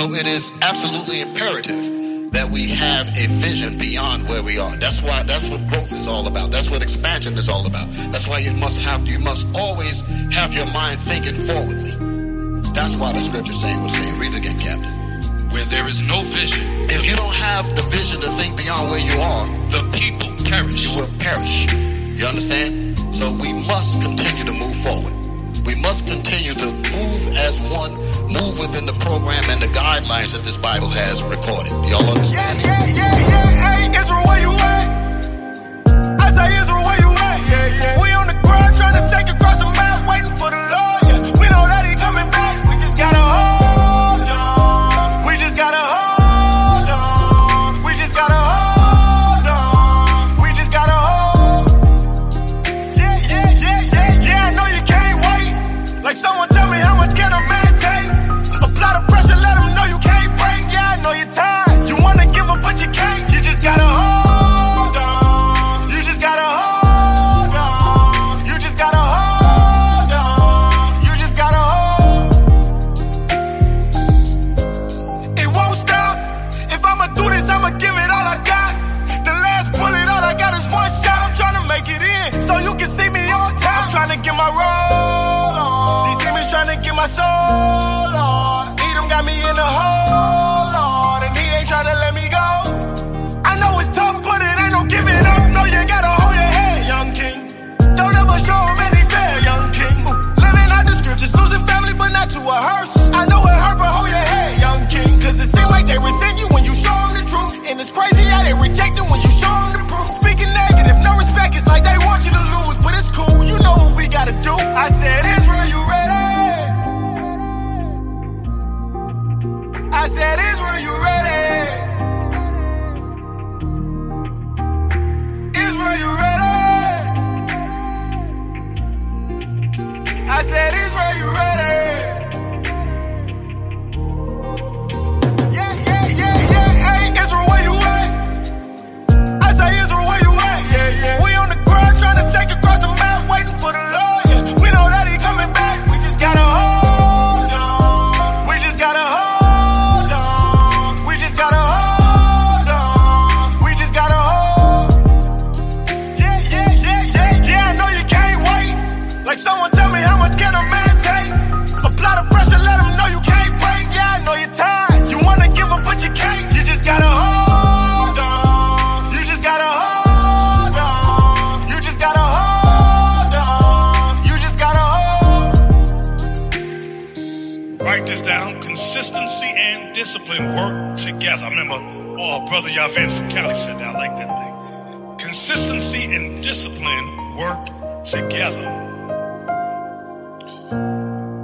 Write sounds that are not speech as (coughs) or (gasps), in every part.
So it is absolutely imperative that we have a vision beyond where we are. That's why that's what growth is all about. That's what expansion is all about. That's why you must have you must always have your mind thinking forwardly. That's why the scripture saying what it's saying. Read it again, Captain. Where there is no vision, If you don't have the vision to think beyond where you are, the people perish. you will perish. You understand? So we must continue to move forward. We must continue to move as one, move within the program and the guidelines that this Bible has recorded. Y'all understand? yeah, yeah, yeah. Hey, Israel, where you at? I say, Israel, where you at? Yeah, yeah. We on the ground trying to take across I said, Israel, you ready? I remember, oh, Brother Yavin from Cali said that. I like that thing. Consistency and discipline work together.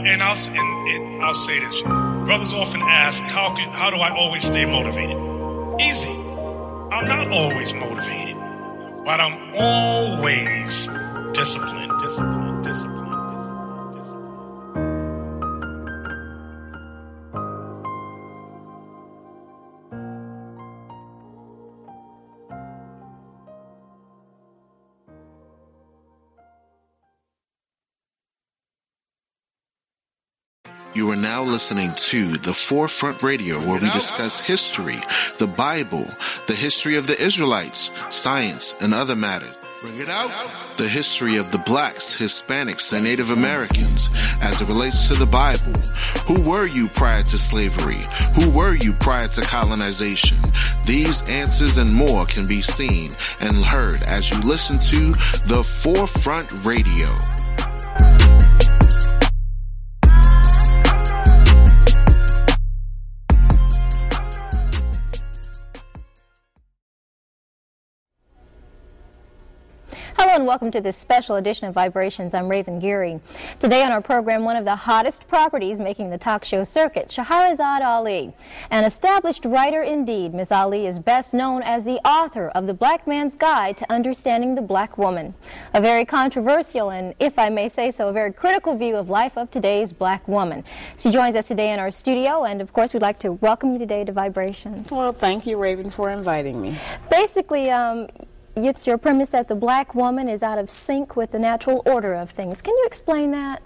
And I'll, and, and I'll say this. Brothers often ask, how, can, how do I always stay motivated? Easy. I'm not always motivated, but I'm always disciplined, You are now listening to the Forefront Radio, where we discuss history, the Bible, the history of the Israelites, science, and other matters. Bring it out. The history of the blacks, Hispanics, and Native Americans as it relates to the Bible. Who were you prior to slavery? Who were you prior to colonization? These answers and more can be seen and heard as you listen to the Forefront Radio. Hello and welcome to this special edition of Vibrations. I'm Raven Geary. Today on our program, one of the hottest properties making the talk show circuit, Shahrazad Ali. An established writer indeed, Ms. Ali is best known as the author of The Black Man's Guide to Understanding the Black Woman. A very controversial and, if I may say so, a very critical view of life of today's black woman. She joins us today in our studio, and of course, we'd like to welcome you today to Vibrations. Well, thank you, Raven, for inviting me. Basically, um, it's your premise that the black woman is out of sync with the natural order of things. Can you explain that?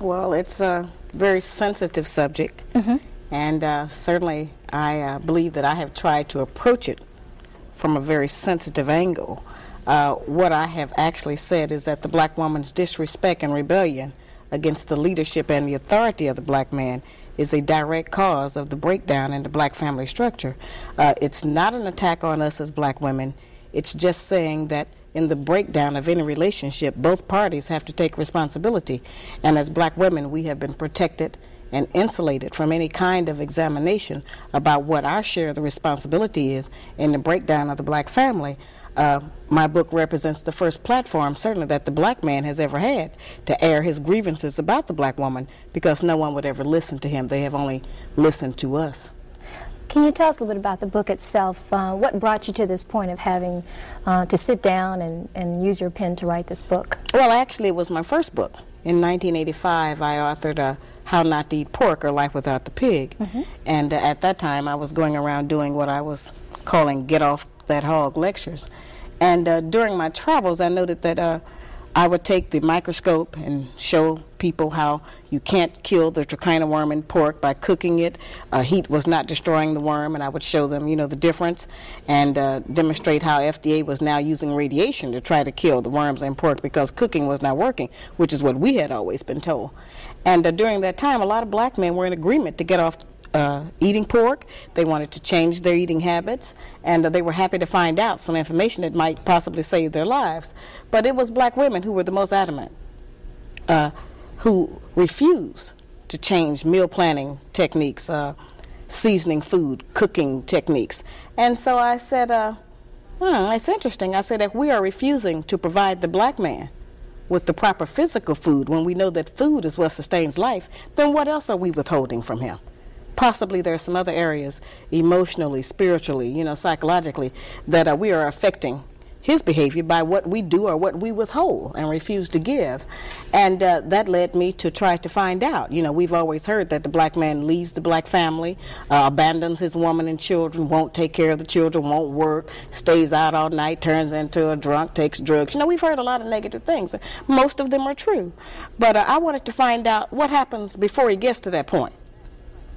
Well, it's a very sensitive subject, And uh, certainly, I uh, believe that I have tried to approach it from a very sensitive angle. Uh, what I have actually said is that the black woman's disrespect and rebellion against the leadership and the authority of the black man is a direct cause of the breakdown in the black family structure. Uh, it's not an attack on us as black women, it's just saying that in the breakdown of any relationship, both parties have to take responsibility. And as black women, we have been protected and insulated from any kind of examination about what our share of the responsibility is in the breakdown of the black family. Uh, my book represents the first platform, certainly, that the black man has ever had to air his grievances about the black woman because no one would ever listen to him. They have only listened to us. Can you tell us a little bit about the book itself? Uh, what brought you to this point of having uh, to sit down and, and use your pen to write this book? Well, actually, it was my first book. In 1985, I authored a how Not to Eat Pork or Life Without the Pig. Mm-hmm. And uh, at that time, I was going around doing what I was calling Get Off That Hog lectures. And uh, during my travels, I noted that uh, I would take the microscope and show people how you can't kill the trichina worm in pork by cooking it. Uh, heat was not destroying the worm, and I would show them, you know, the difference and uh, demonstrate how FDA was now using radiation to try to kill the worms in pork because cooking was not working, which is what we had always been told. And uh, during that time, a lot of black men were in agreement to get off uh, eating pork. They wanted to change their eating habits, and uh, they were happy to find out some information that might possibly save their lives. But it was black women who were the most adamant, uh, who refused to change meal planning techniques, uh, seasoning food, cooking techniques. And so I said, uh, hmm, it's interesting. I said, if we are refusing to provide the black man with the proper physical food when we know that food is what sustains life, then what else are we withholding from him? Possibly there are some other areas, emotionally, spiritually, you know, psychologically, that uh, we are affecting his behavior by what we do or what we withhold and refuse to give. And uh, that led me to try to find out. You know, we've always heard that the black man leaves the black family, uh, abandons his woman and children, won't take care of the children, won't work, stays out all night, turns into a drunk, takes drugs. You know, we've heard a lot of negative things. Most of them are true. But uh, I wanted to find out what happens before he gets to that point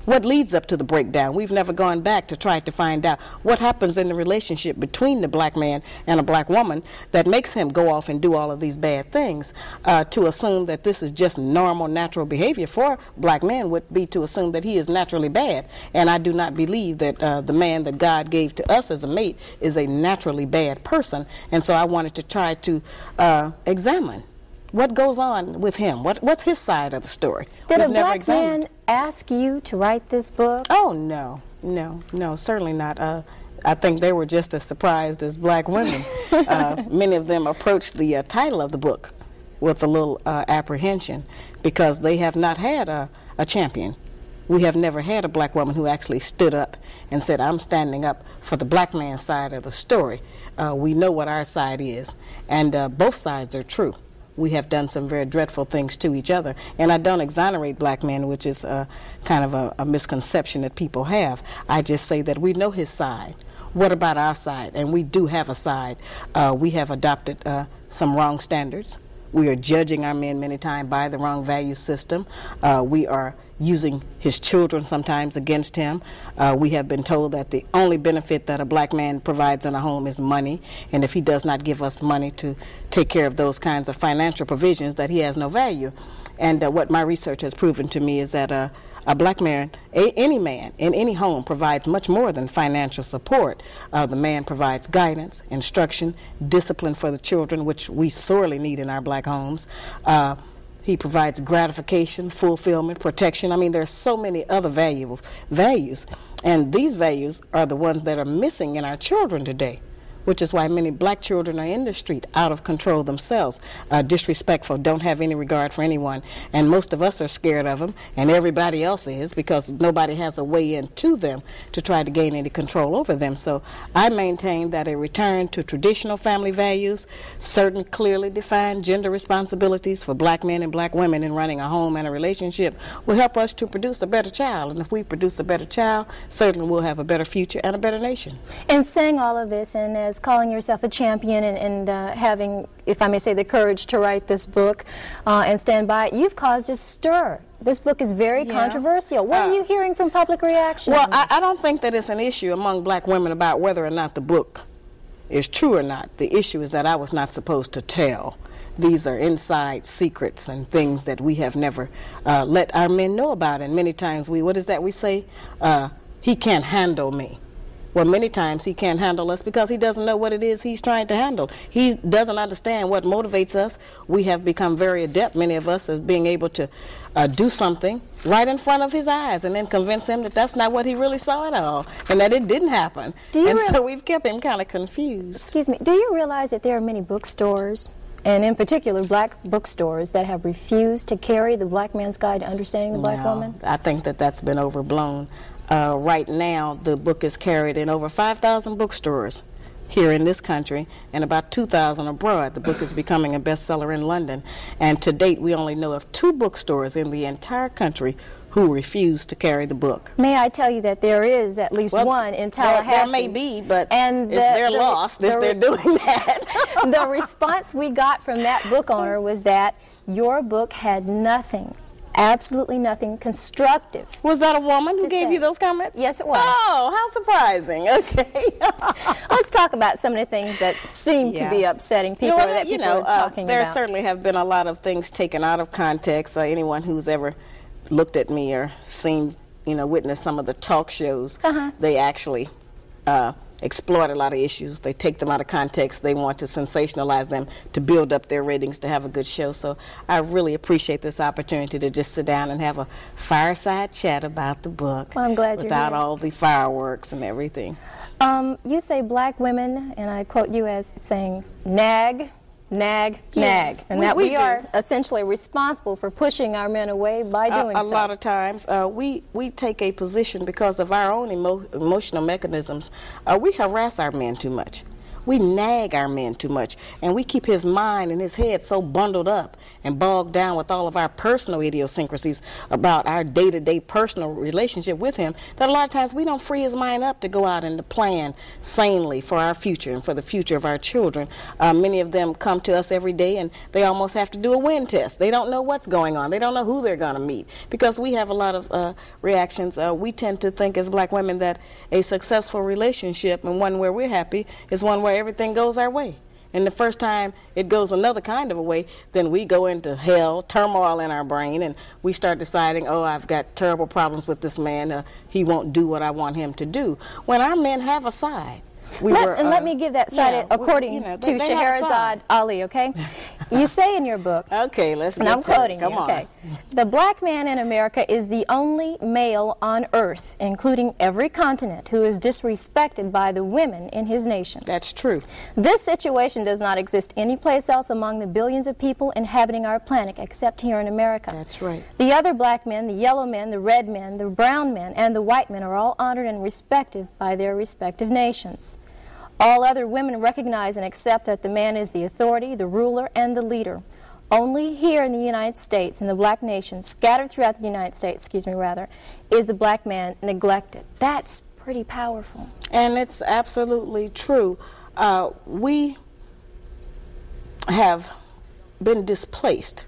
what leads up to the breakdown. We've never gone back to try to find out what happens in the relationship between the black man and a black woman that makes him go off and do all of these bad things. Uh, to assume that this is just normal, natural behavior for black men would be to assume that he is naturally bad. And I do not believe that uh, the man that God gave to us as a mate is a naturally bad person. And so I wanted to try to uh, examine what goes on with him? What, what's his side of the story? Did We've a black examined. man ask you to write this book? Oh, no, no, no, certainly not. Uh, I think they were just as surprised as black women. (laughs) uh, many of them approached the uh, title of the book with a little uh, apprehension because they have not had a, a champion. We have never had a black woman who actually stood up and said, I'm standing up for the black man's side of the story. Uh, we know what our side is, and uh, both sides are true we have done some very dreadful things to each other. And I don't exonerate black men, which is a, kind of a, a misconception that people have. I just say that we know his side. What about our side? And we do have a side. Uh, we have adopted uh, some wrong standards. We are judging our men many times by the wrong value system. Uh, we are using his children sometimes against him. Uh, we have been told that the only benefit that a black man provides in a home is money, and if he does not give us money to take care of those kinds of financial provisions, that he has no value. And uh, what my research has proven to me is that uh, a black man, a, any man in any home, provides much more than financial support. Uh, the man provides guidance, instruction, discipline for the children, which we sorely need in our black homes. He provides gratification, fulfillment, protection. I mean, there are so many other valuable values, and these values are the ones that are missing in our children today which is why many black children are in the street, out of control themselves, uh, disrespectful, don't have any regard for anyone. And most of us are scared of them, and everybody else is, because nobody has a way into them to try to gain any control over them. So I maintain that a return to traditional family values, certain clearly defined gender responsibilities for black men and black women in running a home and a relationship will help us to produce a better child. And if we produce a better child, certainly we'll have a better future and a better nation. And saying all of this, and as as calling yourself a champion and, and uh, having, if I may say, the courage to write this book uh, and stand by it, you've caused a stir This book is very Yeah. controversial. What are Uh, you hearing from public reaction? Well, I. I don't think that it's an issue among black women about whether or not the book is true or not. The issue is that I was not supposed to tell. These are inside secrets and things that we have never uh, let our men know about. And many times we, what is that we say? Uh, he can't handle me. Well, many times he can't handle us because he doesn't know what it is he's trying to handle. He doesn't understand what motivates us. We have become very adept, many of us, as being able to uh, do something right in front of his eyes and then convince him that that's not what he really saw at all and that it didn't happen. Do you and so we've kept him kind of confused. Excuse me. Do you realize that there are many bookstores, and in particular black bookstores, that have refused to carry the Black Man's Guide to Understanding the Black No, Woman? I think that that's been overblown. Uh, right now, the book is carried in over 5,000 bookstores here in this country and about 2,000 abroad. The book is becoming a bestseller in London. And to date, we only know of two bookstores in the entire country who refuse to carry the book. May I tell you that there is at least Well, one in Tallahassee. There, may be, but and it's, the- they're the- lost if the- they're doing that. (laughs) the response we got from that book owner was that your book had nothing, absolutely nothing constructive. Was that a woman who gave say. you those comments? Yes, it was. Oh, how surprising. (laughs) Okay. (laughs) Let's talk about some of the things that seem to be upsetting people You know, that you people know, are uh, talking there about. There certainly have been a lot of things taken out of context. Uh, anyone who's ever looked at me or seen, you know, witnessed some of the talk shows, Uh-huh. they actually uh, exploit a lot of issues. They take them out of context. They want to sensationalize them to build up their ratings to have a good show. So I really appreciate this opportunity to just sit down and have a fireside chat about the book. Well, I'm glad you're without all the fireworks and everything. Um, you say black women, and I quote you as saying, nag, nag, Yes, nag. And we- that we we, are essentially responsible for pushing our men away by a, doing a so. A lot of times uh, we we take a position because of our own emo- emotional mechanisms. Uh, we harass our men too much. We nag our men too much, and we keep his mind and his head so bundled up and bogged down with all of our personal idiosyncrasies about our day-to-day personal relationship with him that a lot of times we don't free his mind up to go out and to plan sanely for our future and for the future of our children. Uh, many of them come to us every day, and they almost have to do a wind test. They don't know what's going on. They don't know who they're going to meet because we have a lot of uh, reactions. Uh, we tend to think as black women that a successful relationship and one where we're happy is one where everything goes our way. And the first time it goes another kind of a way, then we go into hell, turmoil in our brain, and we start deciding, oh, I've got terrible problems with this man. Uh, he won't do what I want him to do. When our men have a side. We Let, were, and uh, let me give that side yeah, we- according you know, they- to Shahrazad. Ali, okay? (laughs) you say in your book, Okay, let's and get I'm to it. quoting Come you, on. okay? The black man in America is the only male on earth, including every continent, who is disrespected by the women in his nation. That's true. This situation does not exist anyplace else among the billions of people inhabiting our planet except here in America. That's right. The other black men, the yellow men, the red men, the brown men, and the white men are all honored and respected by their respective nations. All other women recognize and accept that the man is the authority, the ruler, and the leader. Only here in the United States, in the black nation, scattered throughout the United States, excuse me, rather, is the black man neglected. That's pretty powerful. And it's absolutely true. Uh, we have been displaced.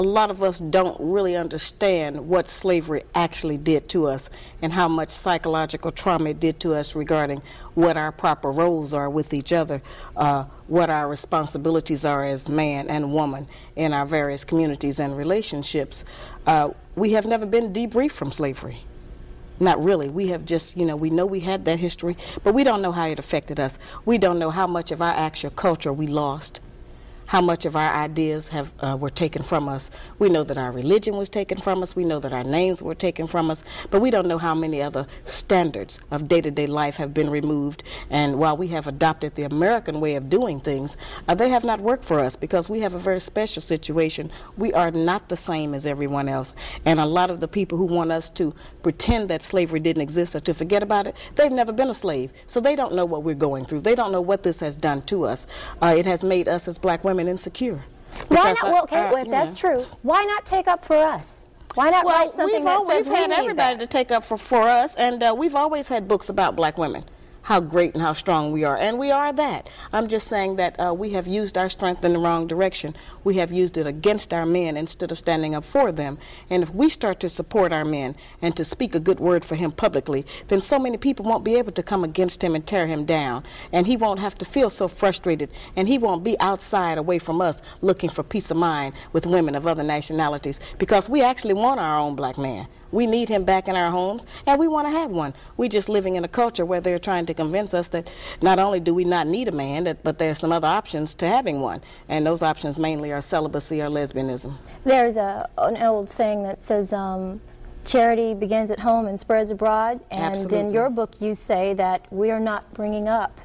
A lot of us don't really understand what slavery actually did to us and how much psychological trauma it did to us regarding what our proper roles are with each other, uh, what our responsibilities are as man and woman in our various communities and relationships. Uh, we have never been debriefed from slavery. Not really. We have just, you know, we know we had that history, but we don't know how it affected us. We don't know how much of our actual culture we lost, how much of our ideas have uh, were taken from us. We know that our religion was taken from us. We know that our names were taken from us, but we don't know how many other standards of day-to-day life have been removed. And while we have adopted the American way of doing things, uh, they have not worked for us because we have a very special situation. We are not the same as everyone else, and a lot of the people who want us to pretend that slavery didn't exist or to forget about it, they've never been a slave, so they don't know what we're going through. They don't know what this has done to us. Uh, it has made us as black women insecure. Why not? uh, Well, okay, uh, well, if that's know. true, why not take up for us? Why not Well, write something we've that says we had need everybody that? to take up for, for us, and uh, we've always had books about black women. How great and how strong we are. And we are that. I'm just saying that uh, we have used our strength in the wrong direction. We have used it against our men instead of standing up for them. And if we start to support our men and to speak a good word for him publicly, then so many people won't be able to come against him and tear him down. And he won't have to feel so frustrated. And he won't be outside away from us looking for peace of mind with women of other nationalities because we actually want our own black man. We need him back in our homes, and we want to have one. We're just living in a culture where they're trying to convince us that not only do we not need a man, but there's some other options to having one, and those options mainly are celibacy or lesbianism. There's a, an old saying that says, um, charity begins at home and spreads abroad. And Absolutely. in your book, you say that we are not bringing up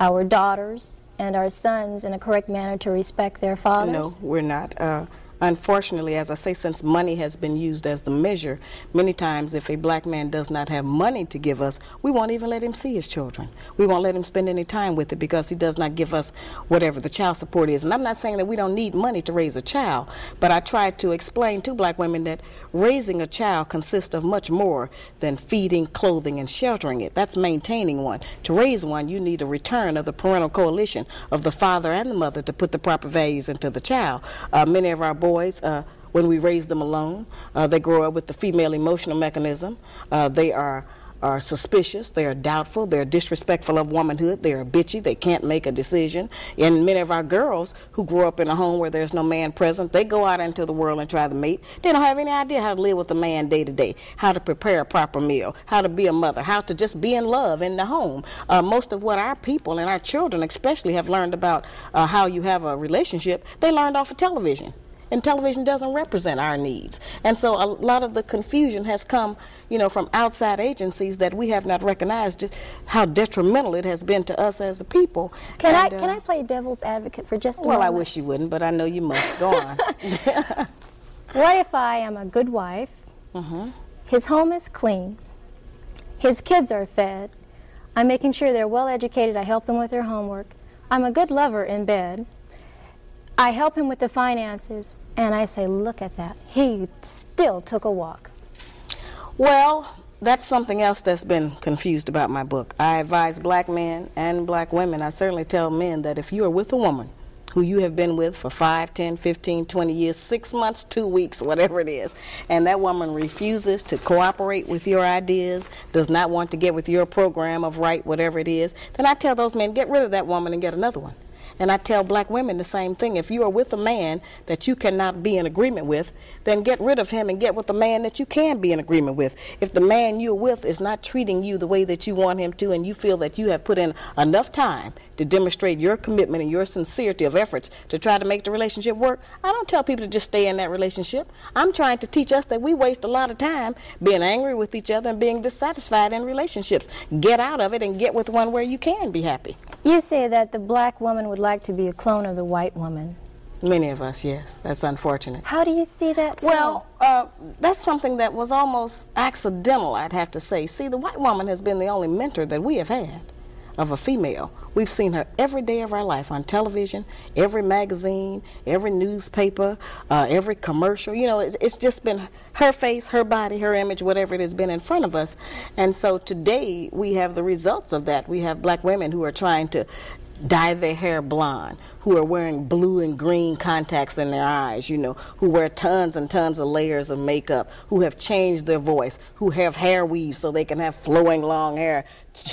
our daughters and our sons in a correct manner to respect their fathers. No, we're not. Uh, Unfortunately, as I say, since money has been used as the measure, many times if a black man does not have money to give us, we won't even let him see his children. We won't let him spend any time with it because he does not give us whatever the child support is. And I'm not saying that we don't need money to raise a child, but I try to explain to black women that raising a child consists of much more than feeding, clothing, and sheltering it. That's maintaining one. To raise one, you need a return of the parental coalition of the father and the mother to put the proper values into the child. Uh, many of our boys, uh, when we raise them alone, uh, they grow up with the female emotional mechanism. Uh, they are are suspicious, they are doubtful, they're disrespectful of womanhood, they are bitchy, they can't make a decision. And many of our girls who grow up in a home where there's no man present, they go out into the world and try to mate. They don't have any idea how to live with a man day to day, how to prepare a proper meal, how to be a mother, how to just be in love in the home. Uh, most of what our people and our children, especially, have learned about uh, how you have a relationship, they learned off of television and television doesn't represent our needs. And so a lot of the confusion has come, you know, from outside agencies that we have not recognized just how detrimental it has been to us as a people. Can And, I uh, can I play devil's advocate for just a Well, I wish you wouldn't, but I know you must. Go on. (laughs) (laughs) What if I am a good wife? Mm-hmm. His home is clean. His kids are fed. I'm making sure they're well educated. I help them with their homework. I'm a good lover in bed. I help him with the finances. And I say, look at that. He still took a walk. Well, that's something else that's been confused about my book. I advise black men and black women. I certainly tell men that if you are with a woman who you have been with for 5, 10, 15, 20 years, six months, two weeks, whatever it is, and that woman refuses to cooperate with your ideas, does not want to get with your program of right, whatever it is, then I tell those men, get rid of that woman and get another one. And I tell black women the same thing. If you are with a man that you cannot be in agreement with, then get rid of him and get with a man that you can be in agreement with. If the man you're with is not treating you the way that you want him to, and you feel that you have put in enough time to demonstrate your commitment and your sincerity of efforts to try to make the relationship work, I don't tell people to just stay in that relationship. I'm trying to teach us that we waste a lot of time being angry with each other and being dissatisfied in relationships. Get out of it and get with one where you can be happy. You say that the black woman would like to be a clone of the white woman. Many of us, yes. That's unfortunate. How do you see that? so? Well, uh, that's something that was almost accidental, I'd have to say. See, the white woman has been the only mentor that we have had of a female. We've seen her every day of our life on television, every magazine, every newspaper, uh, every commercial. You know, it's, it's just been her face, her body, her image, whatever it has been in front of us. And so today we have the results of that. We have black women who are trying to dye their hair blonde, who are wearing blue and green contacts in their eyes, you know, who wear tons and tons of layers of makeup, who have changed their voice, who have hair weaves so they can have flowing long hair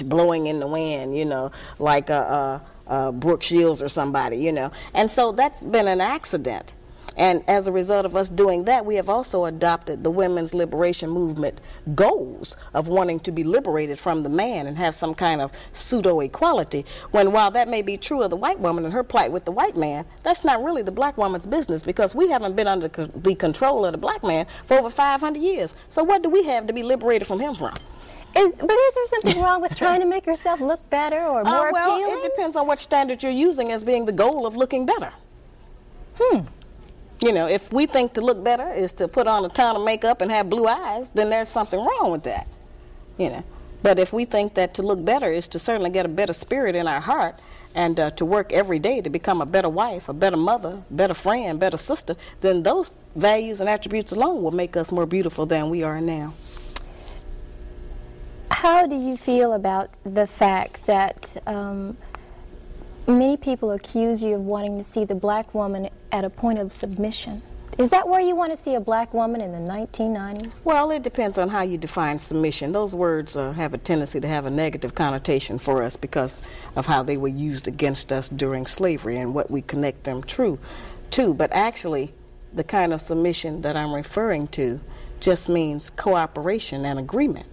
blowing in the wind, you know, like uh, uh, uh, Brooke Shields or somebody, you know. And so that's been an accident. And as a result of us doing that, we have also adopted the women's liberation movement goals of wanting to be liberated from the man and have some kind of pseudo equality. When while that may be true of the white woman and her plight with the white man, that's not really the black woman's business because we haven't been under co- the control of the black man for over 500 years. So what do we have to be liberated from him from? Is, but is there something wrong with trying to make yourself look better or more Uh, well, appealing? it depends on what standard you're using as being the goal of looking better. Hmm. You know, if we think to look better is to put on a ton of makeup and have blue eyes, then there's something wrong with that. You know, but if we think that to look better is to certainly get a better spirit in our heart and uh, to work every day to become a better wife, a better mother, better friend, better sister, then those values and attributes alone will make us more beautiful than we are now. How do you feel about the fact that um, many people accuse you of wanting to see the black woman at a point of submission? Is that where you want to see a black woman in the 1990s? Well, it depends on how you define submission. Those words uh, have a tendency to have a negative connotation for us because of how they were used against us during slavery and what we connect them true to. But actually, the kind of submission that I'm referring to just means cooperation and agreement.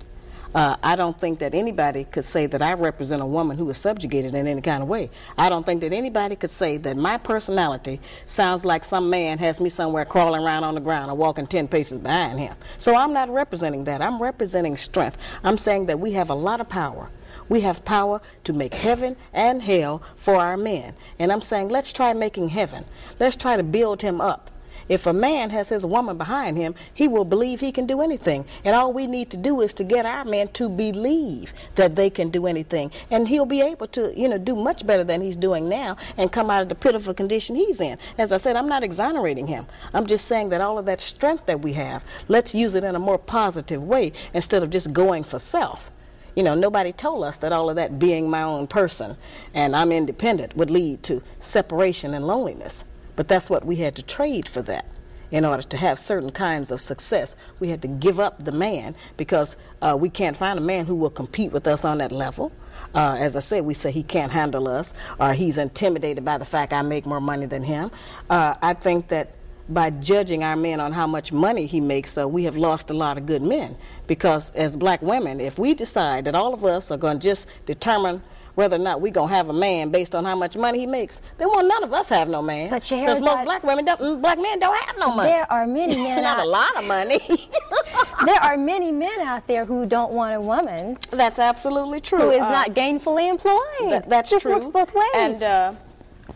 Uh, I don't think that anybody could say that I represent a woman who is subjugated in any kind of way. I don't think that anybody could say that my personality sounds like some man has me somewhere crawling around on the ground or walking 10 paces behind him. So I'm not representing that. I'm representing strength. I'm saying that we have a lot of power. We have power to make heaven and hell for our men. And I'm saying, let's try making heaven. Let's try to build him up. If a man has his woman behind him, he will believe he can do anything. And all we need to do is to get our men to believe that they can do anything. And he'll be able to, you know, do much better than he's doing now and come out of the pitiful condition he's in. As I said, I'm not exonerating him. I'm just saying that all of that strength that we have, let's use it in a more positive way instead of just going for self. You know, nobody told us that all of that being my own person and I'm independent would lead to separation and loneliness. But that's what we had to trade for that. In order to have certain kinds of success, we had to give up the man because uh, we can't find a man who will compete with us on that level. Uh, as I said, we say he can't handle us or he's intimidated by the fact I make more money than him. Uh, I think that by judging our men on how much money he makes, uh, we have lost a lot of good men. Because as black women, if we decide that all of us are going to just determine whether or not we're gonna have a man based on how much money he makes, then well, none of us have no man. But because most black women, don't, mm, black men don't have no money. There are many men. (laughs) Not out, a lot of money. (laughs) there are many men out there who don't want a woman. That's absolutely true. Who is uh, not gainfully employed. That, that's Just true. works both ways. And uh,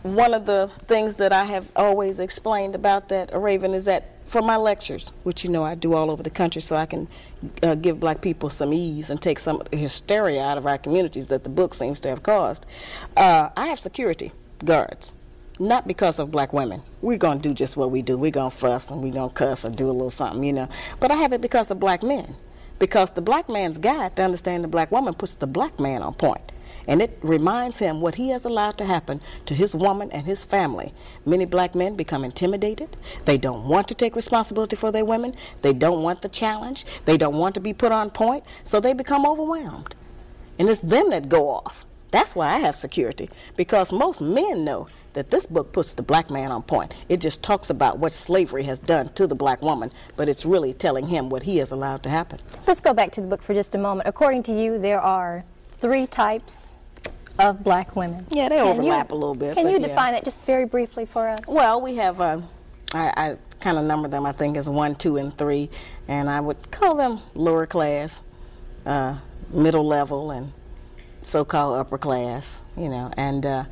one of the things that I have always explained about that, Raven, is that for my lectures, which you know I do all over the country, so I can uh, give black people some ease and take some hysteria out of our communities that the book seems to have caused. Uh, I have security guards, not because of black women. We're going to do just what we do. We're going to fuss and we're going to cuss or do a little something, you know. But I have it because of black men. Because the black man's guide to understand the black woman puts the black man on point and it reminds him what he has allowed to happen to his woman and his family. Many black men become intimidated. They don't want to take responsibility for their women. They don't want the challenge. They don't want to be put on point, so they become overwhelmed. And it's them that go off. That's why I have security, because most men know that this book puts the black man on point. It just talks about what slavery has done to the black woman, but it's really telling him what he has allowed to happen. Let's go back to the book for just a moment. According to you, there are three types of black women. Yeah, they can overlap you, a little bit. Can you yeah. define that just very briefly for us? Well, we have, uh, I, I kind of number them, I think, as one, two, and three, and I would call them lower class, uh, middle level, and so called upper class, you know, and uh,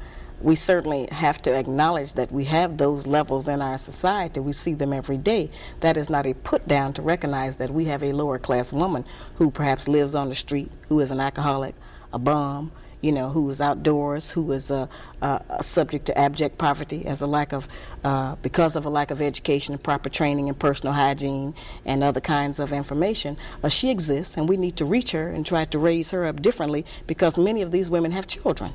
we certainly have to acknowledge that we have those levels in our society. We see them every day. That is not a put down to recognize that we have a lower class woman who perhaps lives on the street, who is an alcoholic, a bum, you know, who is outdoors, who is uh, subject to abject poverty as a lack of, uh, because of a lack of education and proper training and personal hygiene and other kinds of information. Uh, she exists, and we need to reach her and try to raise her up differently because many of these women have children,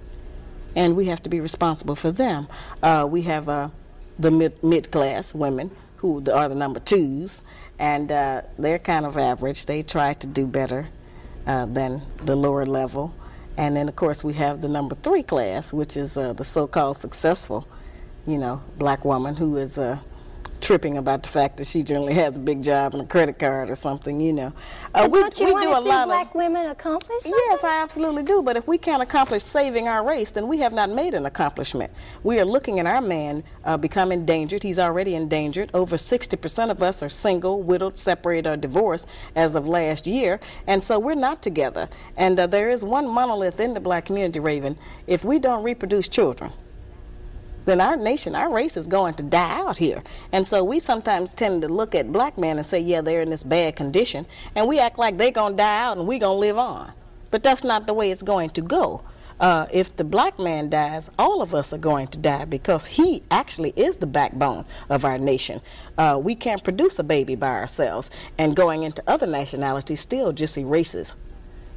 and we have to be responsible for them. Uh, we have uh, the mid mid class women who are the number twos, and they're kind of average. They try to do better than the lower level. And then, of course, we have the number three class, which is uh, the so-called successful, you know, black woman who is uh, tripping about the fact that she generally has a big job and a credit card or something, you know. Uh, we, don't you we want do to see black of, women accomplish something? Yes, I absolutely do. But if we can't accomplish saving our race, then we have not made an accomplishment. We are looking at our man uh, become endangered. He's already endangered. Over 60% of us are single, widowed, separated, or divorced as of last year. And so we're not together. And uh, there is one monolith in the black community, Raven. If we don't reproduce children, then our nation, our race is going to die out here. And so we sometimes tend to look at black men and say, yeah, they're in this bad condition. And we act like they're going to die out and we're going to live on. But that's not the way it's going to go. Uh, if the black man dies, all of us are going to die because he actually is the backbone of our nation. Uh, we can't produce a baby by ourselves, and going into other nationalities still just erases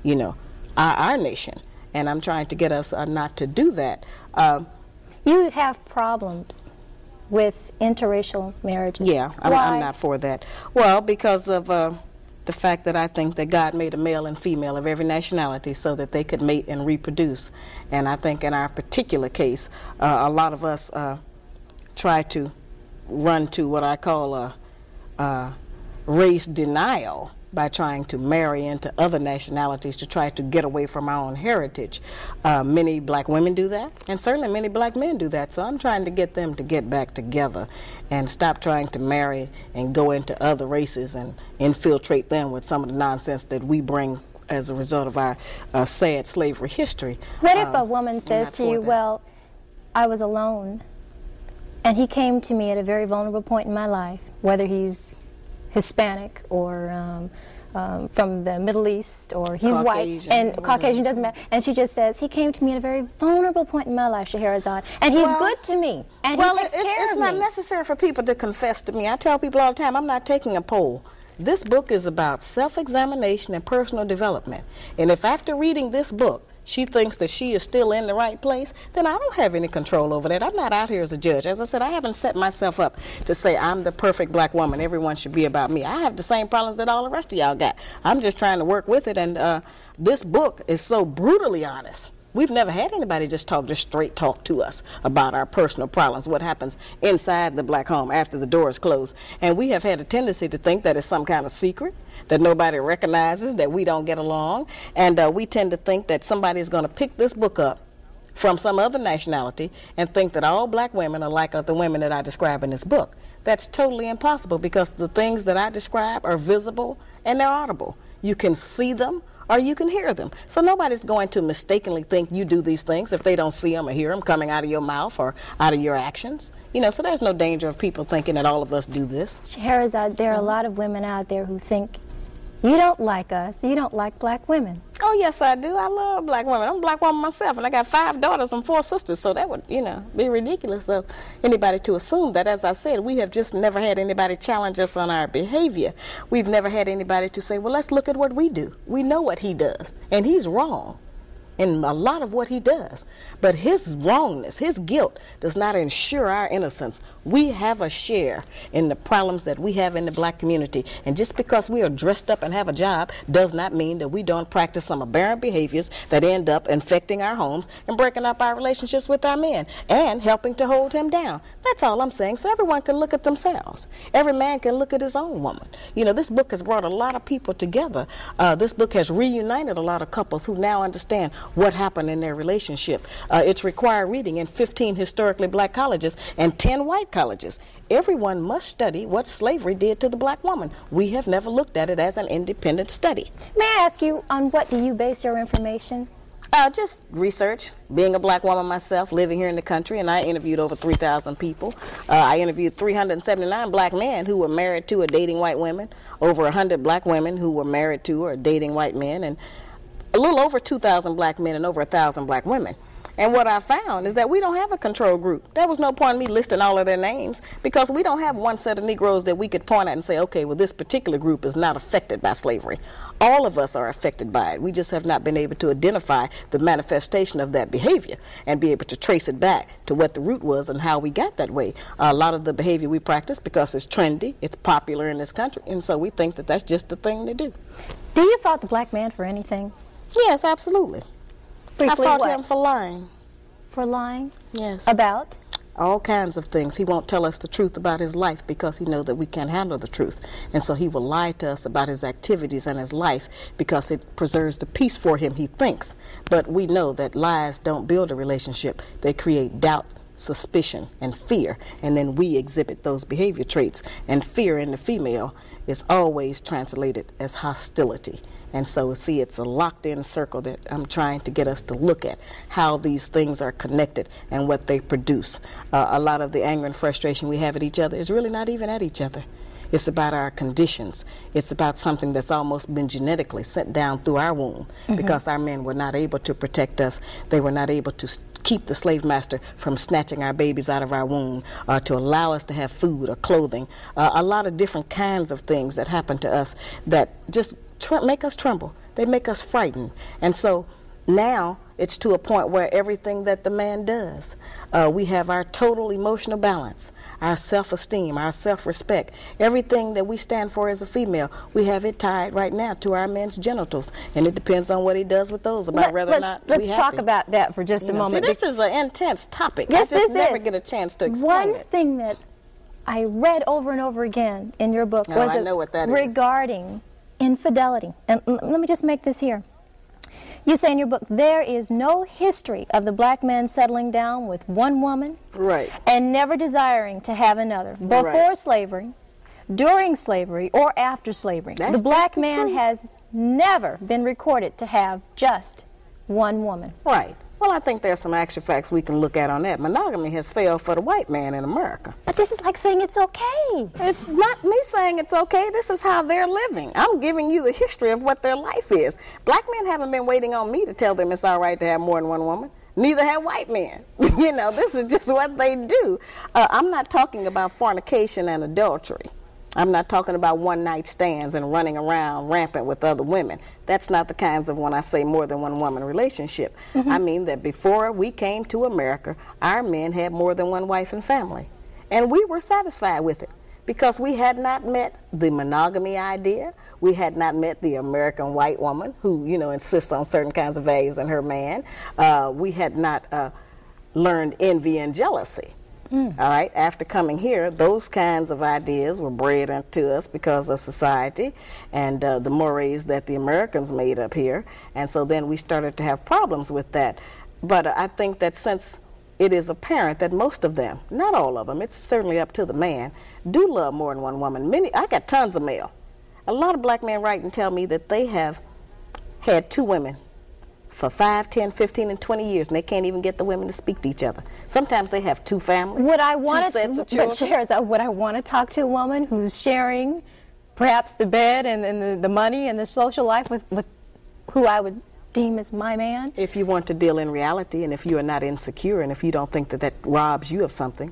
you know, our, our nation. And I'm trying to get us uh, not to do that. Um, you have problems with interracial marriages. Yeah, I'm, I'm not for that. Well, because of uh, the fact that I think that God made a male and female of every nationality so that they could mate and reproduce. And I think in our particular case, uh, a lot of us uh, try to run to what I call a, a race denial by trying to marry into other nationalities to try to get away from our own heritage. Uh, many black women do that, and certainly many black men do that. So I'm trying to get them to get back together and stop trying to marry and go into other races and infiltrate them with some of the nonsense that we bring as a result of our uh, sad slavery history. What if Uh, a woman says to you, that. Well, I was alone, and he came to me at a very vulnerable point in my life, whether he's Hispanic or um, um, from the Middle East or he's white Caucasian, and whatever. Caucasian doesn't matter. And she just says, He came to me at a very vulnerable point in my life, Shahrazad, and he's Well- good to me, and well, he takes it's, care it's of not necessary for people to confess to me. I tell people all the time, I'm not taking a poll. This book is about self examination and personal development. And if after reading this book, she thinks that she is still in the right place, then I don't have any control over that. I'm not out here as a judge. As I said, I haven't set myself up to say I'm the perfect black woman. Everyone should be about me. I have the same problems that all the rest of y'all got. I'm just trying to work with it. And uh, this book is so brutally honest. We've never had anybody just talk, just straight talk to us about our personal problems, what happens inside the black home after the door is closed. And we have had a tendency to think that it's some kind of secret, that nobody recognizes, that we don't get along. And uh, we tend to think that somebody is going to pick this book up from some other nationality and think that all black women are like the women that I describe in this book. That's totally impossible because the things that I describe are visible and they're audible. You can see them or you can hear them. So nobody's going to mistakenly think you do these things if they don't see them or hear them coming out of your mouth or out of your actions. You know, so there's no danger of people thinking that all of us do this. Shahrazad, there are a lot of women out there who think you don't like us, you don't like black women. Oh yes, I do. I love black women. I'm a black woman myself, and I got five daughters and four sisters. So that would, you know, be ridiculous of anybody to assume that. As I said, we have just never had anybody challenge us on our behavior. We've never had anybody to say, "Well, let's look at what we do. We know what he does, and he's wrong." In a lot of what he does. But his wrongness, his guilt, does not ensure our innocence. We have a share in the problems that we have in the black community. And just because we are dressed up and have a job does not mean that we don't practice some aberrant behaviors that end up infecting our homes and breaking up our relationships with our men and helping to hold him down. That's all I'm saying. So everyone can look at themselves. Every man can look at his own woman. You know, this book has brought a lot of people together. Uh, this book has reunited a lot of couples who now understand what happened in their relationship. Uh, it's required reading in 15 historically black colleges and 10 white colleges. Everyone must study what slavery did to the black woman. We have never looked at it as an independent study. May I ask you, on what do you base your information? Uh, just research. Being a black woman myself, living here in the country, and I interviewed over 3,000 people. Uh, I interviewed 379 black men who were married to or dating white women, over 100 black women who were married to or dating white men, and a little over 2,000 black men and over 1,000 black women. And what I found is that we don't have a control group. There was no point in me listing all of their names because we don't have one set of Negroes that we could point at and say, okay, well, this particular group is not affected by slavery. All of us are affected by it. We just have not been able to identify the manifestation of that behavior and be able to trace it back to what the root was and how we got that way. a lot of the behavior we practice because it's trendy, it's popular in this country, and so we think that that's just the thing to do. Do you fault the black man for anything? Yes, absolutely. Briefly, I fought what? him for lying. For lying? Yes. About? all kinds of things. He won't tell us the truth about his life because he knows that we can't handle the truth. And so he will lie to us about his activities and his life because it preserves the peace for him, he thinks. But we know that lies don't build a relationship, they create doubt. Suspicion and fear, and then we exhibit those behavior traits. And fear in the female is always translated as hostility. And so, see, it's a locked in circle that I'm trying to get us to look at how these things are connected and what they produce. Uh, a lot of the anger and frustration we have at each other is really not even at each other. It's about our conditions. It's about something that's almost been genetically sent down through our womb because our men were not able to protect us. They were not able to keep the slave master from snatching our babies out of our womb, uh, to allow us to have food or clothing. Uh, a lot of different kinds of things that happen to us that just tr- make us tremble. They make us frightened. And so now it's to a point where everything that the man does, uh, we have our total emotional balance, our self esteem, our self respect, everything that we stand for as a female, we have it tied right now to our men's genitals. And it depends on what he does with those about Let, whether or not. let's talk happy. about that for just You a know, see, moment. this is an intense topic. Yes, I just this never is. get a chance to explain One it. thing that I read over and over again in your book Oh, was I it know what that is. regarding infidelity. And l- let me just make this here. You say in your book, there is no history of the black man settling down with one woman Right. and never desiring to have another before Right. slavery, during slavery, or after slavery. That's the black the man truth. has never been recorded to have just one woman. Right. Well, I think there's some actual facts we can look at on that. Monogamy has failed for the white man in America. But this is like saying it's okay. It's not me saying it's okay. This is how they're living. I'm giving you the history of what their life is. Black men haven't been waiting on me to tell them it's all right to have more than one woman. Neither have white men. (laughs) you know, this is just what they do. Uh, I'm not talking about fornication and adultery. I'm not talking about one night stands and running around rampant with other women. That's not the kinds of when I say more than one woman relationship. I mean that before we came to America, our men had more than one wife and family. And we were satisfied with it because we had not met the monogamy idea. We had not met the American white woman who, you know, insists on certain kinds of values in her man. Uh, we had not uh, learned envy and jealousy. All right, after coming here, those kinds of ideas were bred into us because of society and uh, the mores that the Americans made up here. And so then we started to have problems with that. But I think that since it is apparent that most of them, not all of them, it's certainly up to the man, do love more than one woman. Many, I got tons of mail. A lot of black men write and tell me that they have had two women for 5, 10, 15, and 20 years, and they can't even get the women to speak to each other. Sometimes they have two families. Would I want to? But uh, Would I want to talk to a woman who's sharing, perhaps the bed and, and the, the money and the social life with, with who I would deem as my man? If you want to deal in reality, and if you are not insecure, and if you don't think that that robs you of something,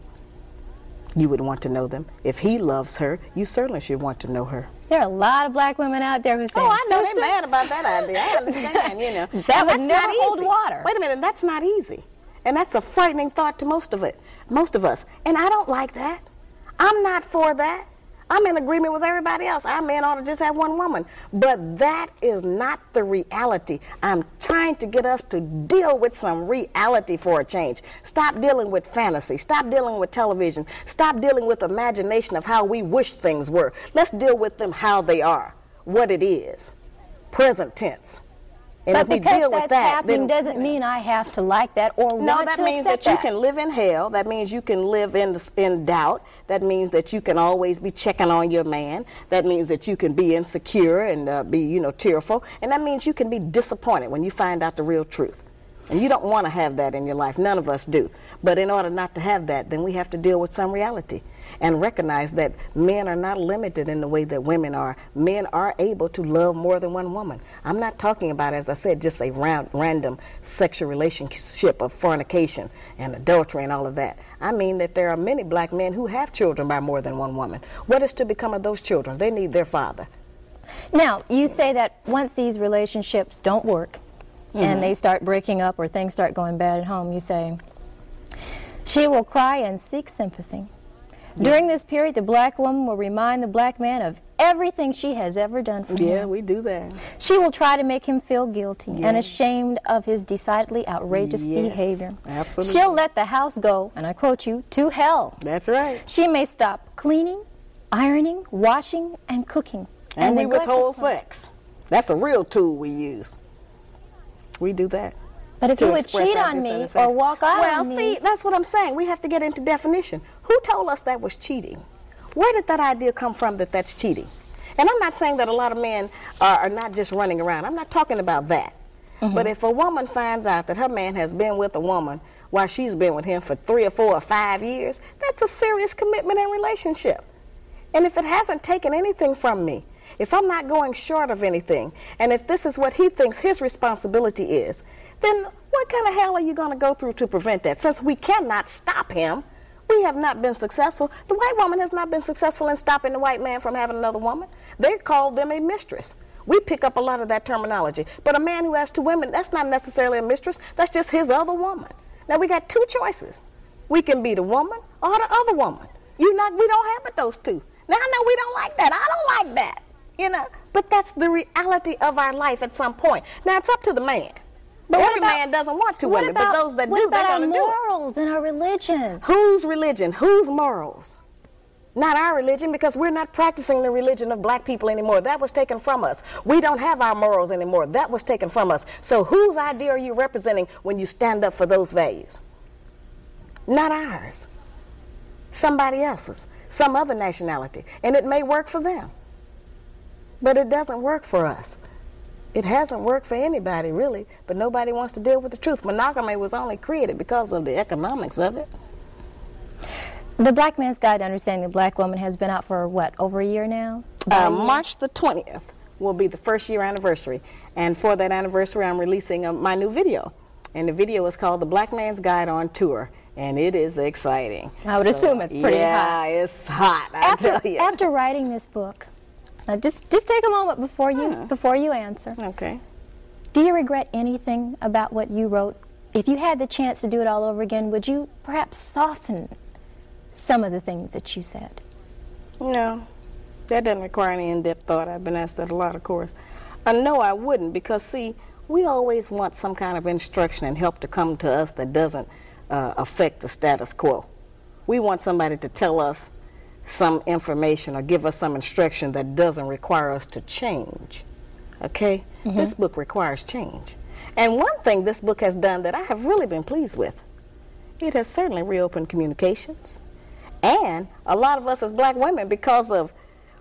you would want to know them. If he loves her, you certainly should want to know her. There are a lot of black women out there who say, Oh, I know "Sister, they're mad about that idea. I understand, you know. (laughs) That And would that's never not hold easy. water. Wait a minute, that's not easy. And that's a frightening thought to most of it, most of us. And I don't like that. I'm not for that. I'm in agreement with everybody else. Our men ought to just have one woman. But that is not the reality. I'm trying to get us to deal with some reality for a change. Stop dealing with fantasy. Stop dealing with television. Stop dealing with imagination of how we wish things were. Let's deal with them how they are, what it is, present tense. And But if we because deal that's with that, happening doesn't mean I have to like that or no, want to accept that to means that you can live in hell. That means you can live in in doubt. That means that you can always be checking on your man. That means that you can be insecure and uh, be, you know, tearful. And that means you can be disappointed when you find out the real truth. And you don't want to have that in your life. None of us do. But in order not to have that, then we have to deal with some reality and recognize that men are not limited in the way that women are. Men are able to love more than one woman. I'm not talking about, as I said, just a round, random sexual relationship of fornication and adultery and all of that. I mean that there are many black men who have children by more than one woman. What is to become of those children? They need their father. Now, you say that once these relationships don't work Mm-hmm. and they start breaking up or things start going bad at home, you say, she will cry and seek sympathy. During this period, the black woman will remind the black man of everything she has ever done for Yeah, him. Yeah, we do that. She will try to make him feel guilty and ashamed of his decidedly outrageous Yes, behavior. absolutely. She'll let the house go, and I quote you, to hell. That's right. She may stop cleaning, ironing, washing, and cooking. And, we neglect his withhold sex. That's a real tool we use. We do that. But if you would cheat on me or walk out well, on me, Well, see, that's what I'm saying. We have to get into definition. Who told us that was cheating? Where did that idea come from that that's cheating? And I'm not saying that a lot of men are, are not just running around. I'm not talking about that. Mm-hmm. But if a woman finds out that her man has been with a woman while she's been with him for three or four or five years, that's a serious commitment and relationship. And if it hasn't taken anything from me, if I'm not going short of anything, and if this is what he thinks his responsibility is, then what kind of hell are you going to go through to prevent that? Since we cannot stop him, we have not been successful. The white woman has not been successful in stopping the white man from having another woman. They call them a mistress. We pick up a lot of that terminology. But a man who has two women, that's not necessarily a mistress. That's just his other woman. Now we got two choices. We can be the woman or the other woman. You not we don't have those two. Now I know we don't like that. I don't like that. You know, but that's the reality of our life at some point. Now it's up to the man. But what Every about- man doesn't want two women, about- but those that do, they're about our going to do it. morals and our religion? Whose religion? Whose morals? Not our religion because we're not practicing the religion of black people anymore. That was taken from us. We don't have our morals anymore. That was taken from us. So whose idea are you representing when you stand up for those values? Not ours. Somebody else's. Some other nationality. And it may work for them. But it doesn't work for us. It hasn't worked for anybody really, but nobody wants to deal with the truth. Monogamy was only created because of the economics of it. The Black Man's Guide to Understanding the Black Woman has been out for what, over a year now? Uh, March the 20th will be the first year anniversary. And for that anniversary, I'm releasing uh, my new video. And the video is called The Black Man's Guide on Tour. And it is exciting. I would assume it's pretty yeah, hot. it's hot, I after, tell you. after writing this book, now just just take a moment before you before you answer. okay. Do you regret anything about what you wrote? If you had the chance to do it all over again, would you perhaps soften some of the things that you said? No, that doesn't require any in-depth thought. I've been asked that a lot, of course. Uh, no, I wouldn't, because see, we always want some kind of instruction and help to come to us that doesn't uh, affect the status quo. We want somebody to tell us some information or give us some instruction that doesn't require us to change. Okay? This book requires change. And one thing this book has done that I have really been pleased with, it has certainly reopened communications. And a lot of us as black women, because of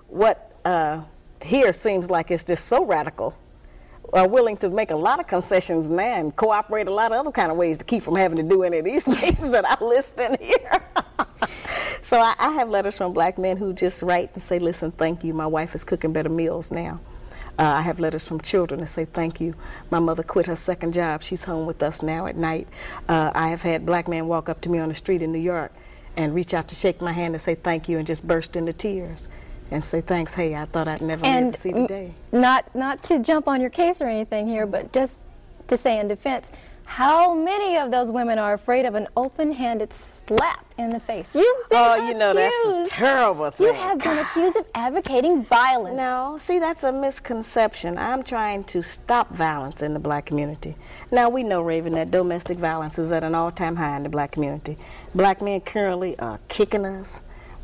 what uh, here seems like it's just so radical, are willing to make a lot of concessions now and cooperate a lot of other kind of ways to keep from having to do any of these (laughs) things that I list in here. (laughs) so I, I have letters from black men who just write and say, listen, thank you. My wife is cooking better meals now. Uh, I have letters from children that say, thank you. My mother quit her second job. She's home with us now at night. Uh, I have had black men walk up to me on the street in New York and reach out to shake my hand and say thank you and just burst into tears and say thanks. Hey, I thought I'd never and to see m- today. not not to jump on your case or anything here, but just to say in defense, how many of those women are afraid of an open-handed slap in the face? You've been Oh, accused. you know, that's a terrible thing. You have been (sighs) accused of advocating violence. No, see, that's a misconception. I'm trying to stop violence in the black community. Now, we know, Raven, that domestic violence is at an all time high in the black community. Black men currently are kicking us,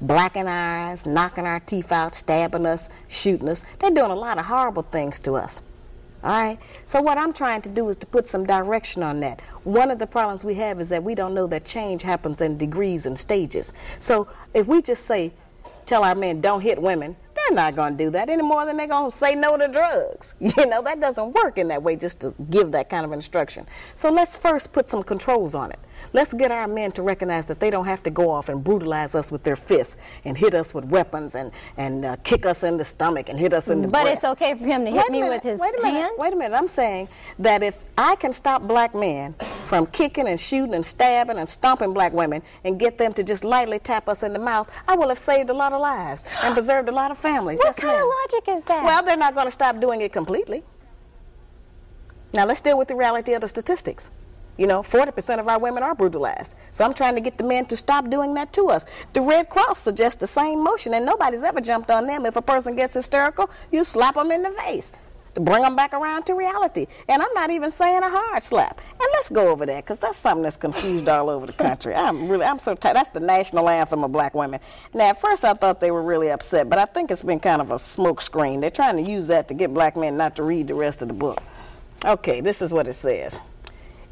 blacking our eyes, knocking our teeth out, stabbing us, shooting us. They're doing a lot of horrible things to us. All right. So what I'm trying to do is to put some direction on that. One of the problems we have is that we don't know that change happens in degrees and stages. So if we just say, tell our men don't hit women, they're not going to do that any more than they're going to say no to drugs. (laughs) You know that doesn't work in that way. Just to give that kind of instruction. So let's first put some controls on it. Let's get our men to recognize that they don't have to go off and brutalize us with their fists and hit us with weapons and and uh, kick us in the stomach and hit us in the But breast. it's okay for him to Wait hit me minute, with his wait a minute, hand. Wait a minute. I'm saying that if I can stop black men from kicking and shooting and stabbing and stomping black women and get them to just lightly tap us in the mouth, I will have saved a lot of lives and (gasps) preserved a lot of families. What Yes, kind of logic is that? Well, they're not going to stop doing it completely. Now let's deal with the reality of the statistics. You know, 40% of our women are brutalized. So I'm trying to get the men to stop doing that to us. The Red Cross suggests the same motion, and nobody's ever jumped on them. If a person gets hysterical, you slap them in the face bring them back around to reality. And I'm not even saying a hard slap. And let's go over that because that's something that's confused all over the country. (laughs) I'm really, I'm so tired. That's the national anthem of black women. Now, at first I thought they were really upset, but I think it's been kind of a smokescreen. They're trying to use that to get black men not to read the rest of the book. Okay, this is what it says.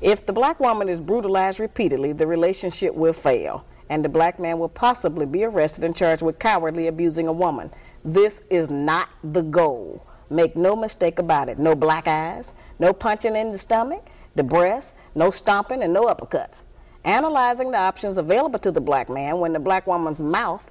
If the black woman is brutalized repeatedly, the relationship will fail, and the black man will possibly be arrested and charged with cowardly abusing a woman. This is not the goal. Make no mistake about it. No black eyes, no punching in the stomach, the breast, no stomping, and no uppercuts. Analyzing the options available to the black man when the black woman's mouth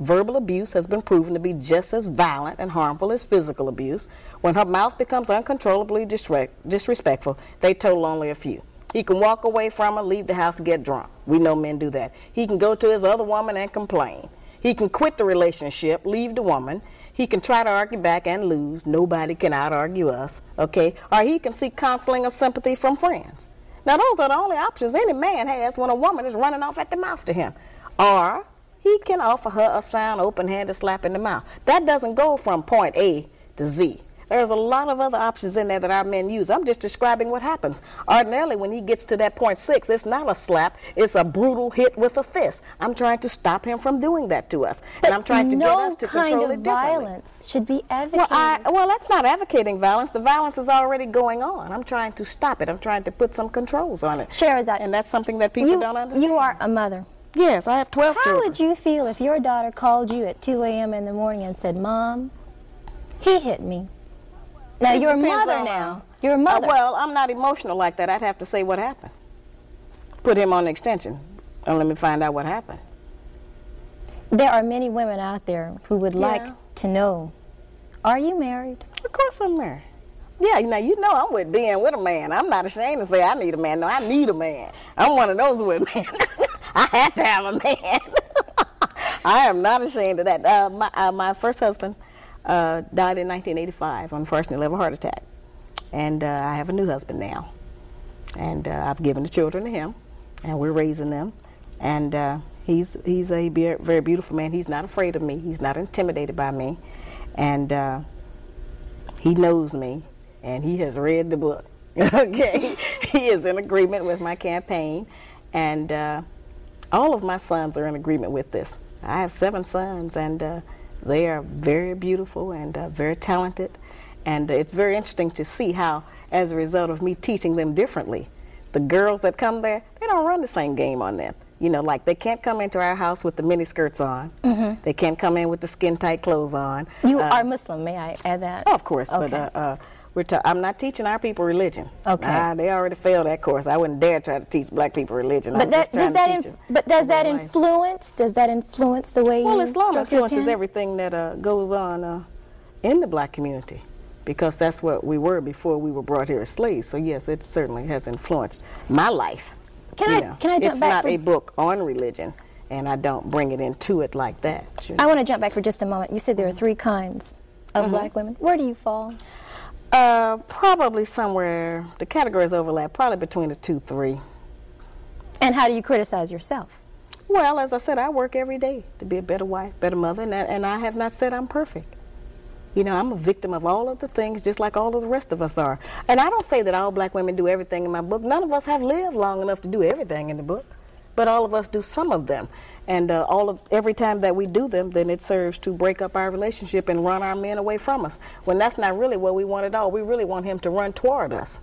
Verbal abuse has been proven to be just as violent and harmful as physical abuse. When her mouth becomes uncontrollably disre- disrespectful, they total only a few. He can walk away from her, leave the house, get drunk. We know men do that. He can go to his other woman and complain. He can quit the relationship, leave the woman. He can try to argue back and lose. Nobody can out argue us, okay? Or he can seek counseling or sympathy from friends. Now, those are the only options any man has when a woman is running off at the mouth to him. Or he can offer her a sound, open handed slap in the mouth. That doesn't go from point A to Z. There's a lot of other options in there that our men use. I'm just describing what happens. Ordinarily, when he gets to that point six, it's not a slap, it's a brutal hit with a fist. I'm trying to stop him from doing that to us. But and I'm trying to no get us to kind control of it differently. violence should be Well, advocated. I, well, that's not advocating violence. The violence is already going on. I'm trying to stop it. I'm trying to put some controls on it. Shahrazad, And that's something that people you, don't understand. you are a mother. Yes, I have 12 How children. would you feel if your daughter called you at 2 a.m. in the morning and said, Mom, he hit me? Now, It you're a mother now. uh, You're a uh, mother. well, I'm not emotional like that. I'd have to say what happened. Put him on extension and let me find out what happened. there are many women out there who would Yeah. like to know, are you married? Of course I'm married. Yeah, you know, you know I'm with being with a man. I'm not ashamed to say I need a man. No, I need a man. I'm one of those with men. (laughs) I have to have a man. (laughs) I am not ashamed of that. Uh, my, uh, my first husband uh, died in 1985, unfortunately, of a heart attack. And uh, I have a new husband now. And uh, I've given the children to him, and we're raising them. And uh, he's, he's a be- very beautiful man. He's not afraid of me, he's not intimidated by me. And uh, he knows me, and he has read the book. (laughs) okay, he is in agreement with my campaign, and uh, all of my sons are in agreement with this. I have seven sons, and they are very beautiful and uh, very talented, and it's very interesting to see how, as a result of me teaching them differently, the girls that come there, they don't run the same game on them. You know, like they can't come into our house with the mini skirts on. They can't come in with the skin tight clothes on. You Uh, are Muslim, may I add that? Oh, of course, Okay. but uh, uh, we're ta- I'm not teaching our people religion. Okay. Ah, they already failed that course. I wouldn't dare try to teach black people religion. But that does that in, but does that life. influence does that influence the way Well, you Islam influences everything that uh, goes on uh, in the black community because that's what we were before we were brought here as slaves. So yes, it certainly has influenced my life. Can you I- know. can I jump it's back not for- a book on religion, and I don't bring it into it like that. you I want to jump back for just a moment. You said there are three kinds of Mm-hmm. black women. Where do you fall? Uh, probably somewhere the categories overlap, probably between the two, three. And how do you criticize yourself? Well, as I said, I work every day to be a better wife, better mother, and, that, and I have not said I'm perfect. You know, I'm a victim of all of the things, just like all of the rest of us are. And I don't say that all black women do everything in my book. None of us have lived long enough to do everything in the book, but all of us do some of them. And uh, all of every time that we do them, then it serves to break up our relationship and run our men away from us. When that's not really what we want at all. We really want him to run toward us.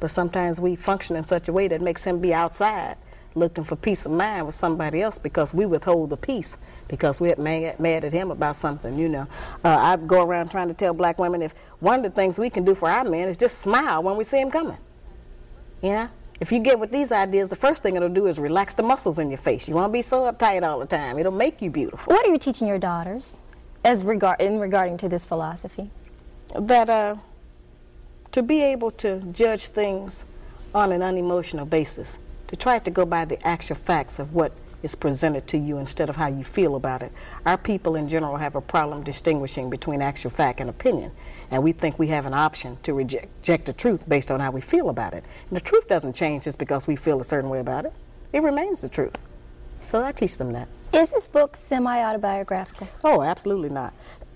But sometimes we function in such a way that makes him be outside looking for peace of mind with somebody else because we withhold the peace because we're mad, mad at him about something, you know. Uh, I go around trying to tell black women if one of the things we can do for our men is just smile when we see him coming. You know? If you get with these ideas, the first thing it'll do is relax the muscles in your face. You won't be so uptight all the time. It'll make you beautiful. What are you teaching your daughters as regard in regarding to this philosophy? that uh, to be able to judge things on an unemotional basis, to try to go by the actual facts of what is presented to you instead of how you feel about it. Our people in general have a problem distinguishing between actual fact and opinion, and we think we have an option to reject, reject the truth based on how we feel about it. And the truth doesn't change just because we feel a certain way about it. It remains the truth. So I teach them that. Is this book semi-autobiographical? Oh, absolutely not.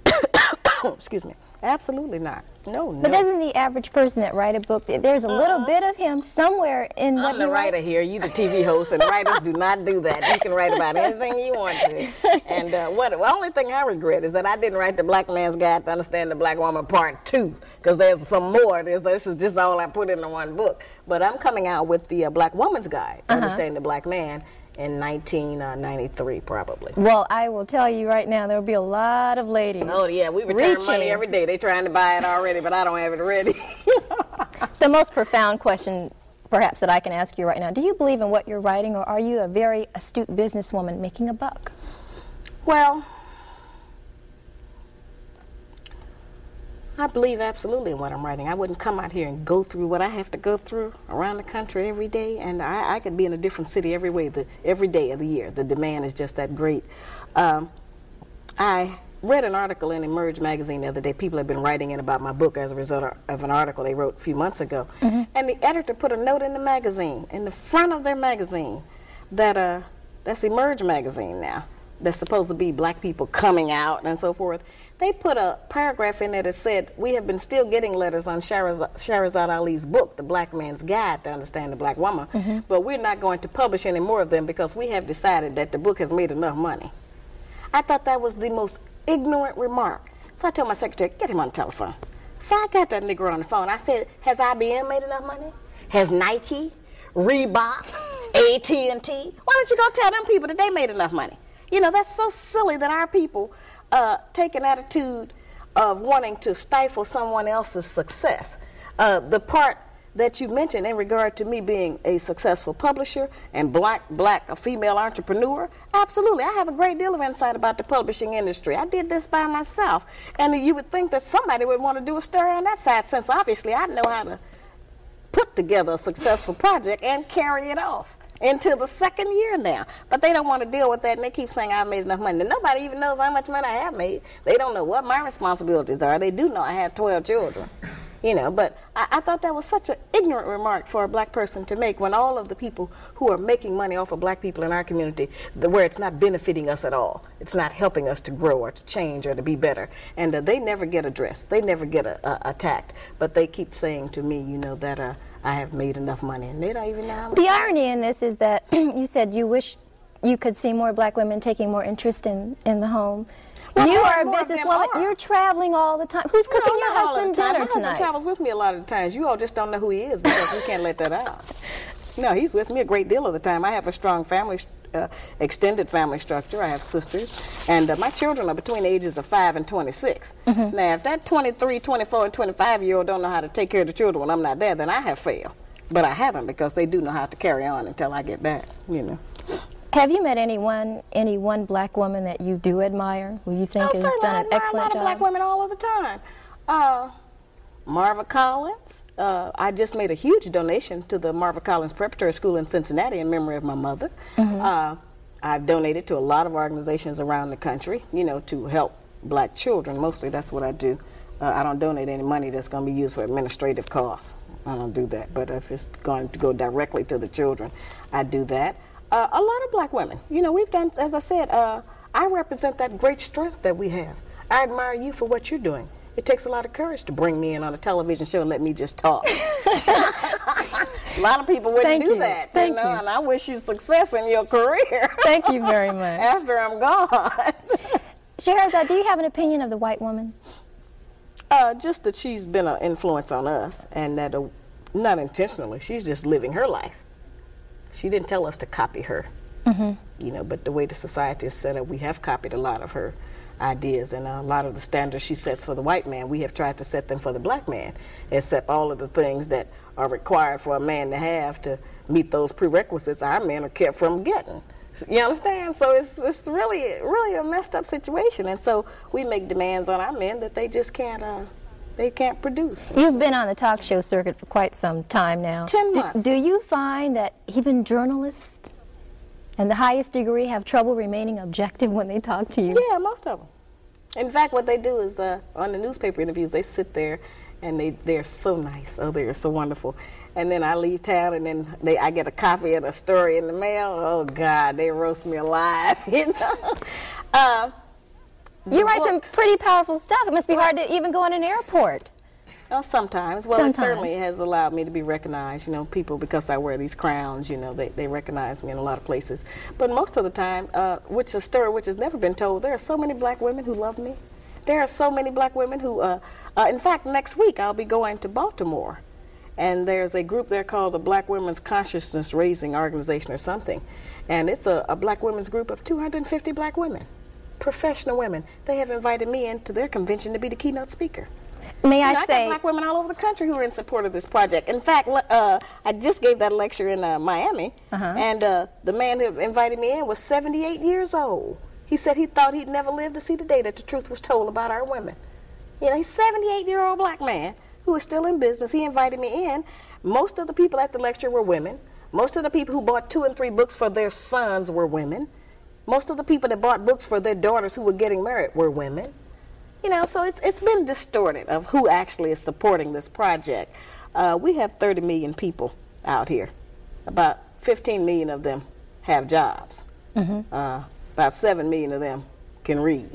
(coughs) Excuse me. Absolutely not. No, no. But doesn't the average person that write a book, there's a little bit of him somewhere in what Uh-huh. I'm the you write? writer here. You the TV host, and writers do not do that. You can write about anything you want to. (laughs) And uh, what the only thing I regret is that I didn't write the Black Man's Guide to Understand the Black Woman Part Two, because there's some more. There's, this is just all I put in the one book. But I'm coming out with the uh, Black Woman's Guide to Understand the Black Man in 1993, probably. Well, I will tell you right now, there will be a lot of ladies. Oh yeah, we return money every day. They're trying to buy it already, but I don't have it ready. (laughs) The most profound question, perhaps, that I can ask you right now: Do you believe in what you're writing, or are you a very astute businesswoman making a buck? Well, I believe absolutely in what I'm writing. I wouldn't come out here and go through what I have to go through around the country every day, and I, I could be in a different city every way, the, every day of the year. The demand is just that great. Um, I read an article in Emerge magazine the other day. People have been writing in about my book as a result of an article they wrote a few months ago. And the editor put a note in the magazine, in the front of their magazine, that uh, that's Emerge magazine now. That's supposed to be black people coming out and so forth. They put a paragraph in there that said, We have been still getting letters on Shahrazad, Ali's book, The Black Man's Guide to Understand the Black Woman, mm-hmm. but we're not going to publish any more of them because we have decided that the book has made enough money. I thought that was the most ignorant remark. So I told my secretary, get him on the telephone. So I got that nigger on the phone. I said, has IBM made enough money? Has Nike, Reebok, (laughs) AT&T? Why don't you go tell them people that they made enough money? You know, that's so silly that our people uh, take an attitude of wanting to stifle someone else's success. Uh, the part that you mentioned in regard to me being a successful publisher and black, black, a female entrepreneur, absolutely. I have a great deal of insight about the publishing industry. I did this by myself. And you would think that somebody would want to do a story on that side, since obviously I know how to put together a successful project and carry it off into the second year now. But they don't want to deal with that, and they keep saying I've made enough money. And nobody even knows how much money I have made. They don't know what my responsibilities are. They do know I have 12 children. You know, but I, I thought that was such an ignorant remark for a black person to make when all of the people who are making money off of black people in our community, the, where it's not benefiting us at all, it's not helping us to grow or to change or to be better, and uh, they never get addressed, they never get a, a, attacked, but they keep saying to me, you know, that uh, I have made enough money, and they don't even know how. The irony in this is that (clears throat) you said you wish you could see more black women taking more interest in, in the home. Well, you are a businesswoman. You're traveling all the time. Who's cooking No, your not all of husband dinner My husband tonight? travels with me a lot of the times. You all just don't know who he is because we can't let that out. (laughs) No, he's with me a great deal of the time. I have a strong family, uh, extended family structure. I have sisters, and uh, my children are between the ages of 5 and 26. Mm-hmm. Now, if that 23, 24, and 25 year old don't know how to take care of the children when I'm not there, then I have failed. But I haven't because they do know how to carry on until I get back, you know. Have you met anyone, any one black woman that you do admire, who you think Oh, has I done an admire excellent a lot job? of black women all of the time. Uh, Marva Collins. Uh, I just made a huge donation to the Marva Collins Preparatory School in Cincinnati in memory of my mother. Mm-hmm. Uh, I've donated to a lot of organizations around the country, you know, to help black children. Mostly that's what I do. Uh, I don't donate any money that's going to be used for administrative costs. I don't do that. But if it's going to go directly to the children, I do that. Uh, a lot of black women. You know, we've done, as I said, uh, I represent that great strength that we have. I admire you for what you're doing. It takes a lot of courage to bring me in on a television show and let me just talk. (laughs) a lot of people wouldn't Thank do you. that. Thank you know, you. and I wish you success in your career Thank you very (laughs) much. after I'm gone. (laughs) Shahrazad, do you have an opinion of the white woman? Uh, just that she's been an influence on us, and that uh, not intentionally, she's just living her life. She didn't tell us to copy her, mm -hmm. you know. But the way the society is set up, we have copied a lot of her ideas, and a lot of the standards she sets for the white man, we have tried to set them for the black man, except all of the things that are required for a man to have to meet those prerequisites, our men are kept from getting. You understand? So it's it's really really a messed up situation, and so we make demands on our men that they just can't uh, they can't produce. You've been on the talk show circuit for quite some time now. Ten Do- months. Do, you find that even journalists and the highest degree have trouble remaining objective when they talk to you? Yeah, most of them. In fact, what they do is uh, on the newspaper interviews, they sit there and they they're so nice. Oh, they're so wonderful. And then I leave town, and then they I get a copy of the story in the mail. Oh God, they roast me alive. (laughs) You know. uh, You write some pretty powerful stuff. It must be hard to even go in an airport. Well, sometimes. Well, Sometimes. it certainly has allowed me to be recognized. You know, people because I wear these crowns. You know, they, they recognize me in a lot of places. But most of the time, uh, which is a story which has never been told, there are so many black women who love me. There are so many black women who, uh, uh, in fact, next week I'll be going to Baltimore, and there's a group there called the Black Women's Consciousness Raising Organization or something, and it's a, a black women's group of 250 black women, professional women. They have invited me into their convention to be the keynote speaker. May I know, I say, black women all over the country who are in support of this project. In fact, uh, I just gave that lecture in uh, Miami, Uh-huh. and uh, the man who invited me in was 78 years old. He said he thought he'd never live to see the day that the truth was told about our women. You know, he's 78 year old black man who is still in business. He invited me in. Most of the people at the lecture were women. Most of the people who bought two and three books for their sons were women. Most of the people that bought books for their daughters who were getting married were women. You know, so it's, it's been distorted of who actually is supporting this project. Uh, we have 30 million people out here. About 15 million of them have jobs. Mm-hmm. Uh, about 7 million of them can read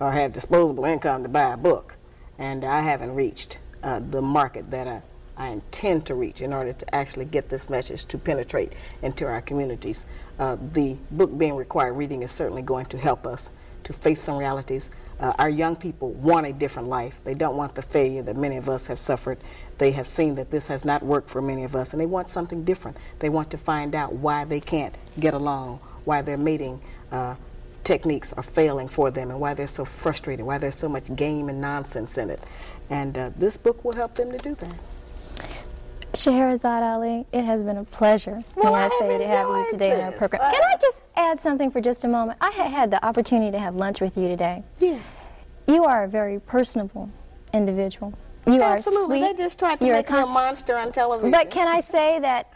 or have disposable income to buy a book. And I haven't reached uh, the market that I, I intend to reach in order to actually get this message to penetrate into our communities. Uh, the book being required reading is certainly going to help us to face some realities. Uh, our young people want a different life. They don't want the failure that many of us have suffered. They have seen that this has not worked for many of us, and they want something different. They want to find out why they can't get along, why their mating uh, techniques are failing for them, and why they're so frustrated, why there's so much game and nonsense in it. And uh, this book will help them to do that. Shahrazad Ali, it has been a pleasure, well, may I, I say, to have you today this. on our program. Can I just add something for just a moment? I had the opportunity to have lunch with you today. Yes. You are a very personable individual. You Absolutely. are sweet. They just tried to You're make me a monster on television. But can I say that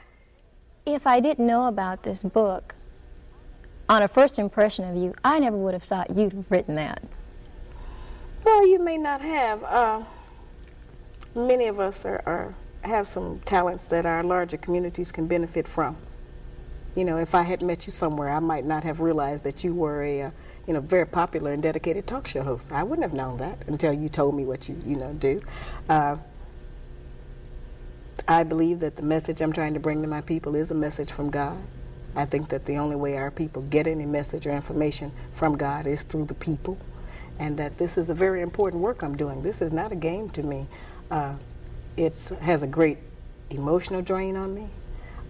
if I didn't know about this book, on a first impression of you, I never would have thought you'd have written that. Well, you may not have. Uh, many of us are, are have some talents that our larger communities can benefit from. You know, if I had met you somewhere, I might not have realized that you were a, uh, you know, very popular and dedicated talk show host. I wouldn't have known that until you told me what you, you know, do. Uh, I believe that the message I'm trying to bring to my people is a message from God. I think that the only way our people get any message or information from God is through the people, and that this is a very important work I'm doing. This is not a game to me. Uh, it has a great emotional drain on me.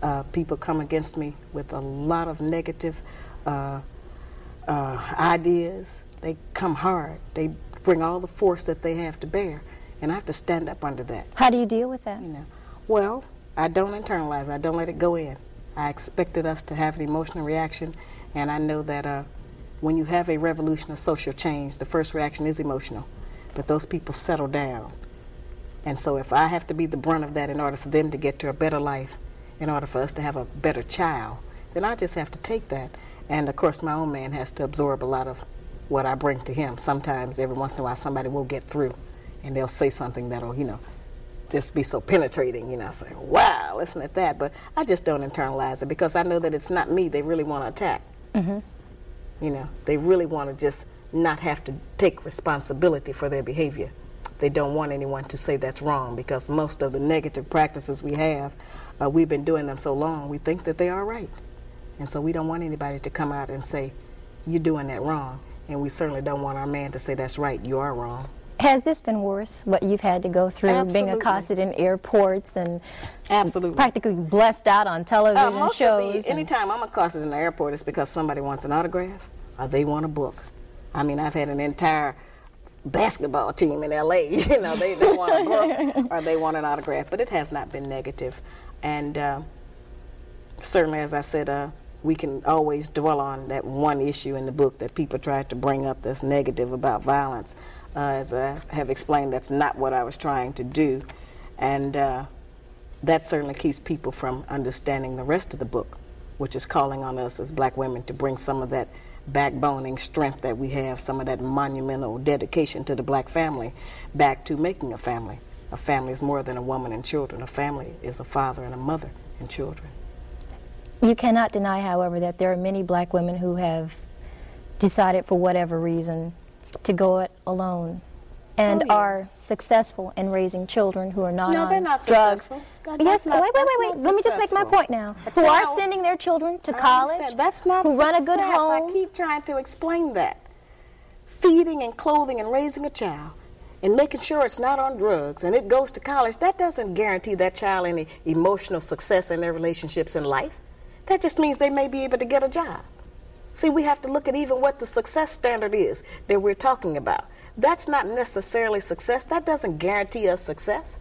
Uh, people come against me with a lot of negative uh, uh, ideas. They come hard. They bring all the force that they have to bear, and I have to stand up under that. How do you deal with that? You know, well, I don't internalize. I don't let it go in. I expected us to have an emotional reaction, and I know that uh, when you have a revolution of social change, the first reaction is emotional, but those people settle down and so if I have to be the brunt of that in order for them to get to a better life, in order for us to have a better child, then I just have to take that. And of course, my own man has to absorb a lot of what I bring to him. Sometimes, every once in a while, somebody will get through and they'll say something that'll, you know, just be so penetrating, you know, say, wow, listen at that. But I just don't internalize it because I know that it's not me they really want to attack. Mm-hmm. You know, they really want to just not have to take responsibility for their behavior they don't want anyone to say that's wrong because most of the negative practices we have, uh, we've been doing them so long, we think that they are right. And so we don't want anybody to come out and say, you're doing that wrong. And we certainly don't want our man to say, that's right, you are wrong. Has this been worse, what you've had to go through, Absolutely. being accosted in airports and Absolutely. practically blessed out on television uh, shows? The, anytime I'm accosted in the airport, it's because somebody wants an autograph or they want a book. I mean, I've had an entire basketball team in LA. (laughs) You know, they, they want a book or they want an autograph, but it has not been negative. And uh, certainly, as I said, uh, we can always dwell on that one issue in the book that people tried to bring up that's negative about violence. Uh, as I have explained, that's not what I was trying to do. And uh, that certainly keeps people from understanding the rest of the book, which is calling on us as black women to bring some of that backboning strength that we have, some of that monumental dedication to the black family, back to making a family. A family is more than a woman and children. A family is a father and a mother and children. You cannot deny, however, that there are many black women who have decided for whatever reason to go it alone and Oh, yeah. are successful in raising children who are not No, on they're not drugs. successful. Yes, not- wait, wait, wait, wait. Let me just make my point now. A Who are sending their children to college. That's not who run a good success. home. I keep trying to explain that. Feeding and clothing and raising a child and making sure it's not on drugs and it goes to college, that doesn't guarantee that child any emotional success in their relationships in life. That just means they may be able to get a job. See, we have to look at even what the success standard is that we're talking about. That's not necessarily success. That doesn't guarantee us success.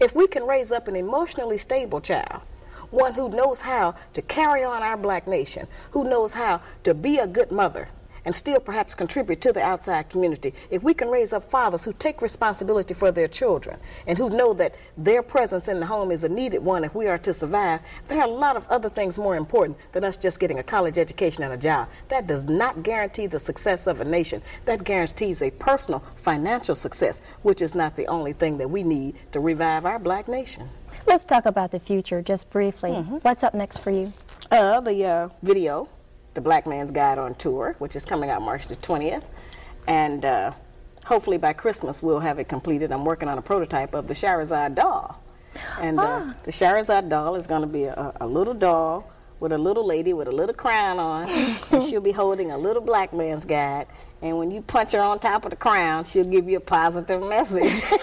If we can raise up an emotionally stable child, one who knows how to carry on our black nation, who knows how to be a good mother and still perhaps contribute to the outside community, if we can raise up fathers who take responsibility for their children and who know that their presence in the home is a needed one if we are to survive, there are a lot of other things more important than us just getting a college education and a job. That does not guarantee the success of a nation. That guarantees a personal financial success, which is not the only thing that we need to revive our black nation. Let's talk about the future just briefly. Mm-hmm. What's up next for you? Uh, the uh, video, The Black Man's Guide on Tour, which is coming out March the 20th. And uh, hopefully by Christmas we'll have it completed. I'm working on a prototype of the Shahrazad doll. And uh, the Shahrazad doll is going to be a, a little doll with a little lady with a little crown on. (laughs) and she'll be holding a little black man's guide. And when you punch her on top of the crown, she'll give you a positive message. (laughs)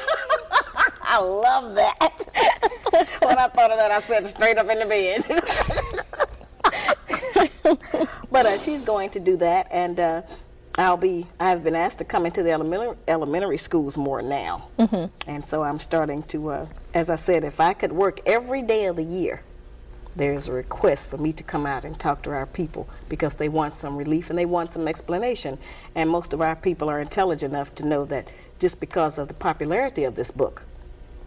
I love that. when I thought of that, I sat straight up in the bed. (laughs) but uh, she's going to do that, and uh, I'll be. I've been asked to come into the elementary, elementary schools more now, and so I'm starting to. Uh, as I said, if I could work every day of the year, there's a request for me to come out and talk to our people because they want some relief and they want some explanation. And most of our people are intelligent enough to know that just because of the popularity of this book,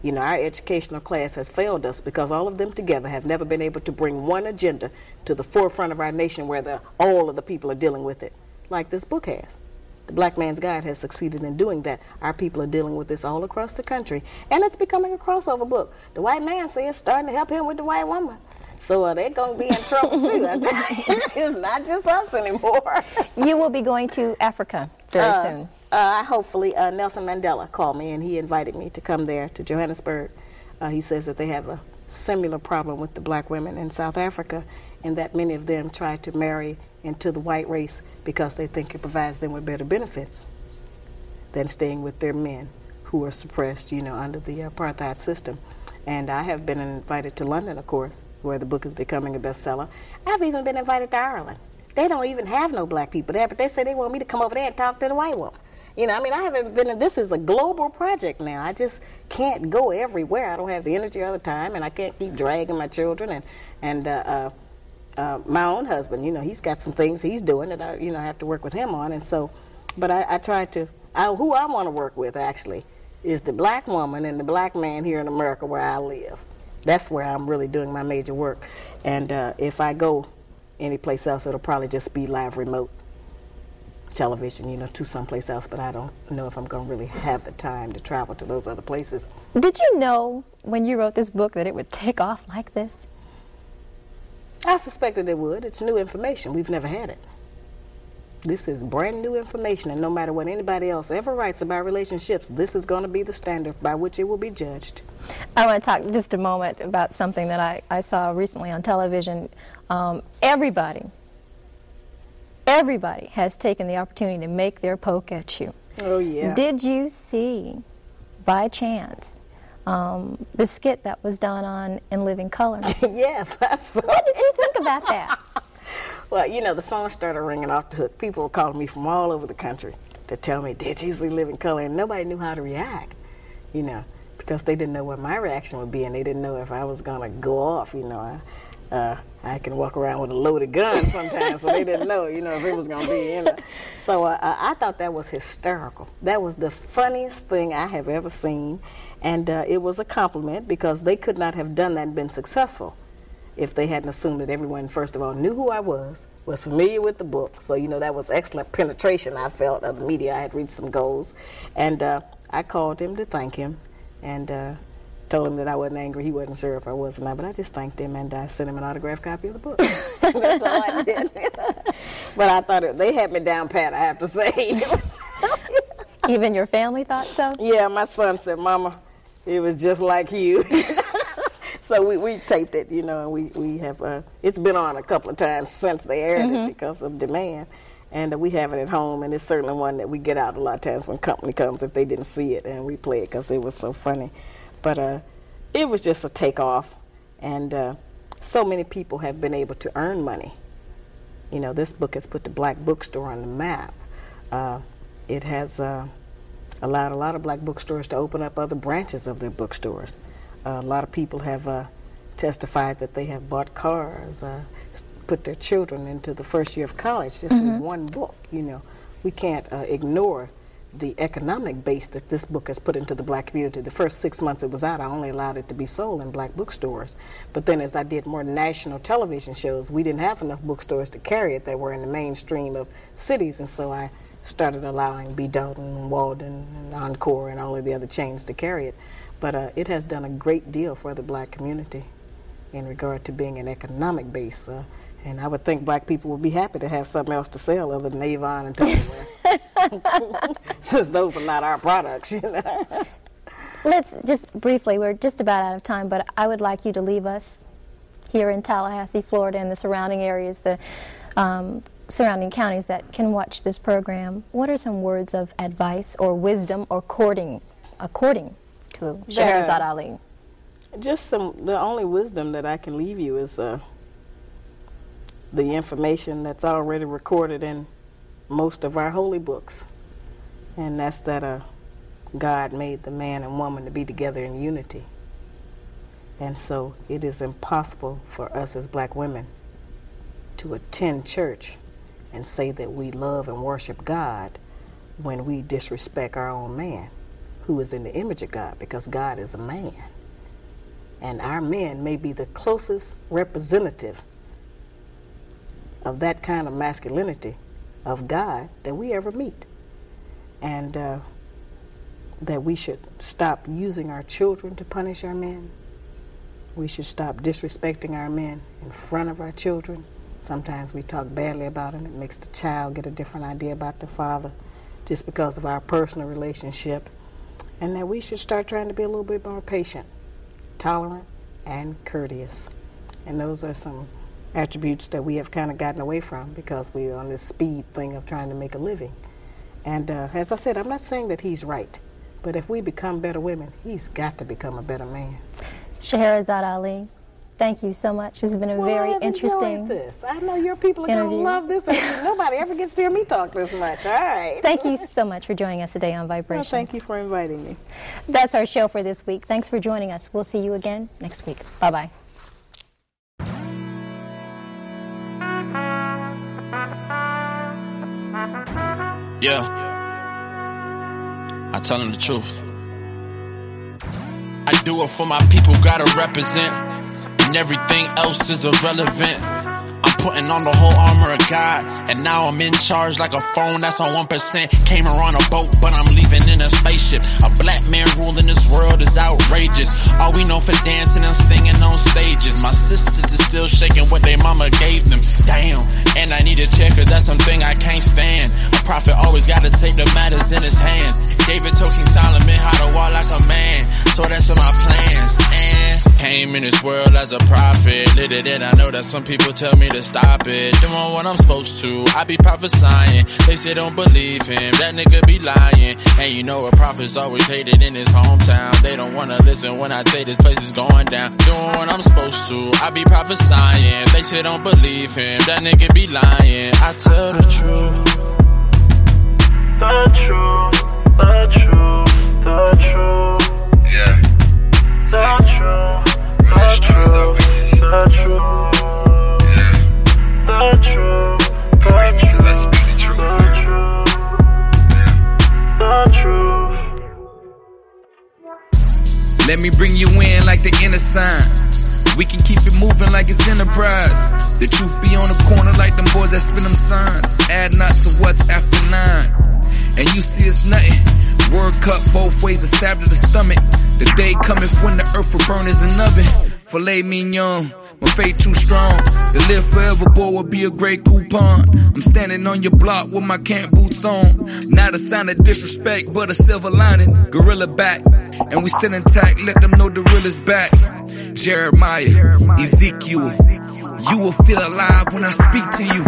you know, our educational class has failed us because all of them together have never been able to bring one agenda to the forefront of our nation where the, all of the people are dealing with it, like this book has. The Black Man's Guide has succeeded in doing that. Our people are dealing with this all across the country, and it's becoming a crossover book. The white man says it's starting to help him with the white woman. So uh, they're going to be in trouble too. (laughs) it's not just us anymore. (laughs) You will be going to Africa very Uh, soon. Uh, hopefully, uh, Nelson Mandela called me and he invited me to come there to Johannesburg. Uh, he says that they have a similar problem with the black women in South Africa, and that many of them try to marry into the white race because they think it provides them with better benefits than staying with their men who are suppressed, you know, under the apartheid system. And I have been invited to London, of course, where the book is becoming a bestseller. I've even been invited to Ireland. They don't even have no black people there, but they say they want me to come over there and talk to the white woman. You know, I mean, I haven't been. This is a global project now. I just can't go everywhere. I don't have the energy all the time, and I can't keep dragging my children and and uh, uh, uh, my own husband. You know, he's got some things he's doing that I, you know, have to work with him on. And so, but I, I try to. I, who I want to work with actually is the black woman and the black man here in America where I live. That's where I'm really doing my major work. And uh, if I go anyplace else, it'll probably just be live remote television, you know, to someplace else. But I don't know if I'm going to really have the time to travel to those other places. Did you know when you wrote this book that it would take off like this? I suspected it would. It's new information. We've never had it. This is brand new information, and no matter what anybody else ever writes about relationships, this is going to be the standard by which it will be judged. I want to talk just a moment about something that I, I saw recently on television. Um, everybody, everybody has taken the opportunity to make their poke at you. Oh, yeah. Did you see, by chance, um, the skit that was done on In Living Color? (laughs) yes, I saw what did you think about that? (laughs) Well, you know, the phone started ringing off the hook. People were calling me from all over the country to tell me, did you see Living Color? And nobody knew how to react, you know, because they didn't know what my reaction would be, and they didn't know if I was going to go off, you know. I, uh, I can walk around with a loaded gun sometimes, so they didn't know, you know, if it was going to be, you know. So uh, I I thought that was hysterical. That was the funniest thing I have ever seen, and uh, it was a compliment because they could not have done that and been successful if they hadn't assumed that everyone, first of all, knew who I was, was familiar with the book. So, you know, that was excellent penetration, I felt, of the media. I had reached some goals. And uh, I called him to thank him and uh, told him that I wasn't angry. He wasn't sure if I was or not, but I just thanked him and I sent him an autographed copy of the book. (laughs) That's all I did. (laughs) but I thought it, they had me down pat, I have to say. (laughs) Even your family thought so? yeah, my son said, Mama, it was just like you. so we, we taped it, you know, and we, we have, uh, it's been on a couple of times since they aired it because of demand. And uh, we have it at home, and it's certainly one that we get out a lot of times when company comes if they didn't see it, and we play it because it was so funny. But uh, it was just a takeoff, and uh, so many people have been able to earn money. You know, this book has put the black bookstore on the map. Uh, it has uh, allowed a lot of black bookstores to open up other branches of their bookstores. Uh, a lot of people have uh, testified that they have bought cars, uh, put their children into the first year of college just with one book. You know, we can't uh, ignore the economic base that this book has put into the black community. The first six months it was out, I only allowed it to be sold in black bookstores. But then as I did more national television shows, we didn't have enough bookstores to carry it that were in the mainstream of cities, and so I started allowing B. Dalton Walden and Encore and all of the other chains to carry it. But uh, it has done a great deal for the black community in regard to being an economic base. Uh, and I would think black people would be happy to have something else to sell other than Avon and Tupperware. (laughs) Since those are not our products, you know. Let's just briefly, we're just about out of time, but I would like you to leave us here in Tallahassee, Florida, and the surrounding areas, the um, surrounding counties that can watch this program. What are some words of advice or wisdom or courting, according to Shahrazad Ali? Just some, the only wisdom that I can leave you is uh, the information that's already recorded in most of our holy books. And that's that uh, God made the man and woman to be together in unity. And so it is impossible for us as black women to attend church and say that we love and worship God when we disrespect our own man, who is in the image of God, because God is a man. And our men may be the closest representative of that kind of masculinity of God that we ever meet. And uh, that we should stop using our children to punish our men. We should stop disrespecting our men in front of our children. Sometimes we talk badly about them. It makes the child get a different idea about the father just because of our personal relationship. And that we should start trying to be a little bit more patient, tolerant, and courteous. And those are some attributes that we have kind of gotten away from because we're on this speed thing of trying to make a living. And uh, as I said, I'm not saying that he's right, but if we become better women, he's got to become a better man. Shahrazad Ali, thank you so much. This has been a Well, very interesting. this. I know your people are going to love this. and (laughs) Nobody ever gets to hear me talk this much. All right. Thank you so much for joining us today on Well, Vibration. thank you for inviting me. That's our show for this week. Thanks for joining us. We'll see you again next week. Bye bye. Yeah. I tell them the truth. I do it for my people, gotta represent. And everything else is irrelevant. I'm putting on the whole armor of God. And now I'm in charge like a phone that's on 1%. Came around a boat, but I'm leaving in a spaceship. A black man ruling this world is outrageous. All we know for dancing and singing on stages. My sisters is still shaking what their mama gave them. Damn. And I need a check cause that's something I can't stand. Prophet always gotta take the matters in his hands. David told King Solomon how to walk like a man. So that's in my plans. And came in this world as a prophet. Little did I know that some people tell me to stop it. Doing what I'm supposed to. I be prophesying. They say don't believe him. That nigga be lying. And you know a prophet's always hated in his hometown. They don't wanna listen when I say this place is going down. Doing what I'm supposed to. I be prophesying. They say don't believe him. That nigga be lying. I tell the truth. The truth, the truth, the truth, Yeah. the truth, the the streets are truth, witches. the truth, Yeah. the truth, the Believe me, 'cause I speak the truth, truth, the man. truth, Yeah. the truth. Let me bring you in like the inner sign. We can keep it moving like it's enterprise. The truth be on the corner like them boys that spin them signs. Add not to what's after nine. And you see it's nothing. World Cup both ways, a stab to the stomach. The day cometh when the earth will burn as an oven. Filet mignon, my faith too strong. To live forever, boy, will be a great coupon. I'm standing on your block with my camp boots on. Not a sign of disrespect, but a silver lining. Gorilla back, and we still intact. Let them know the real is back. Jeremiah, Ezekiel, you will feel alive when I speak to you.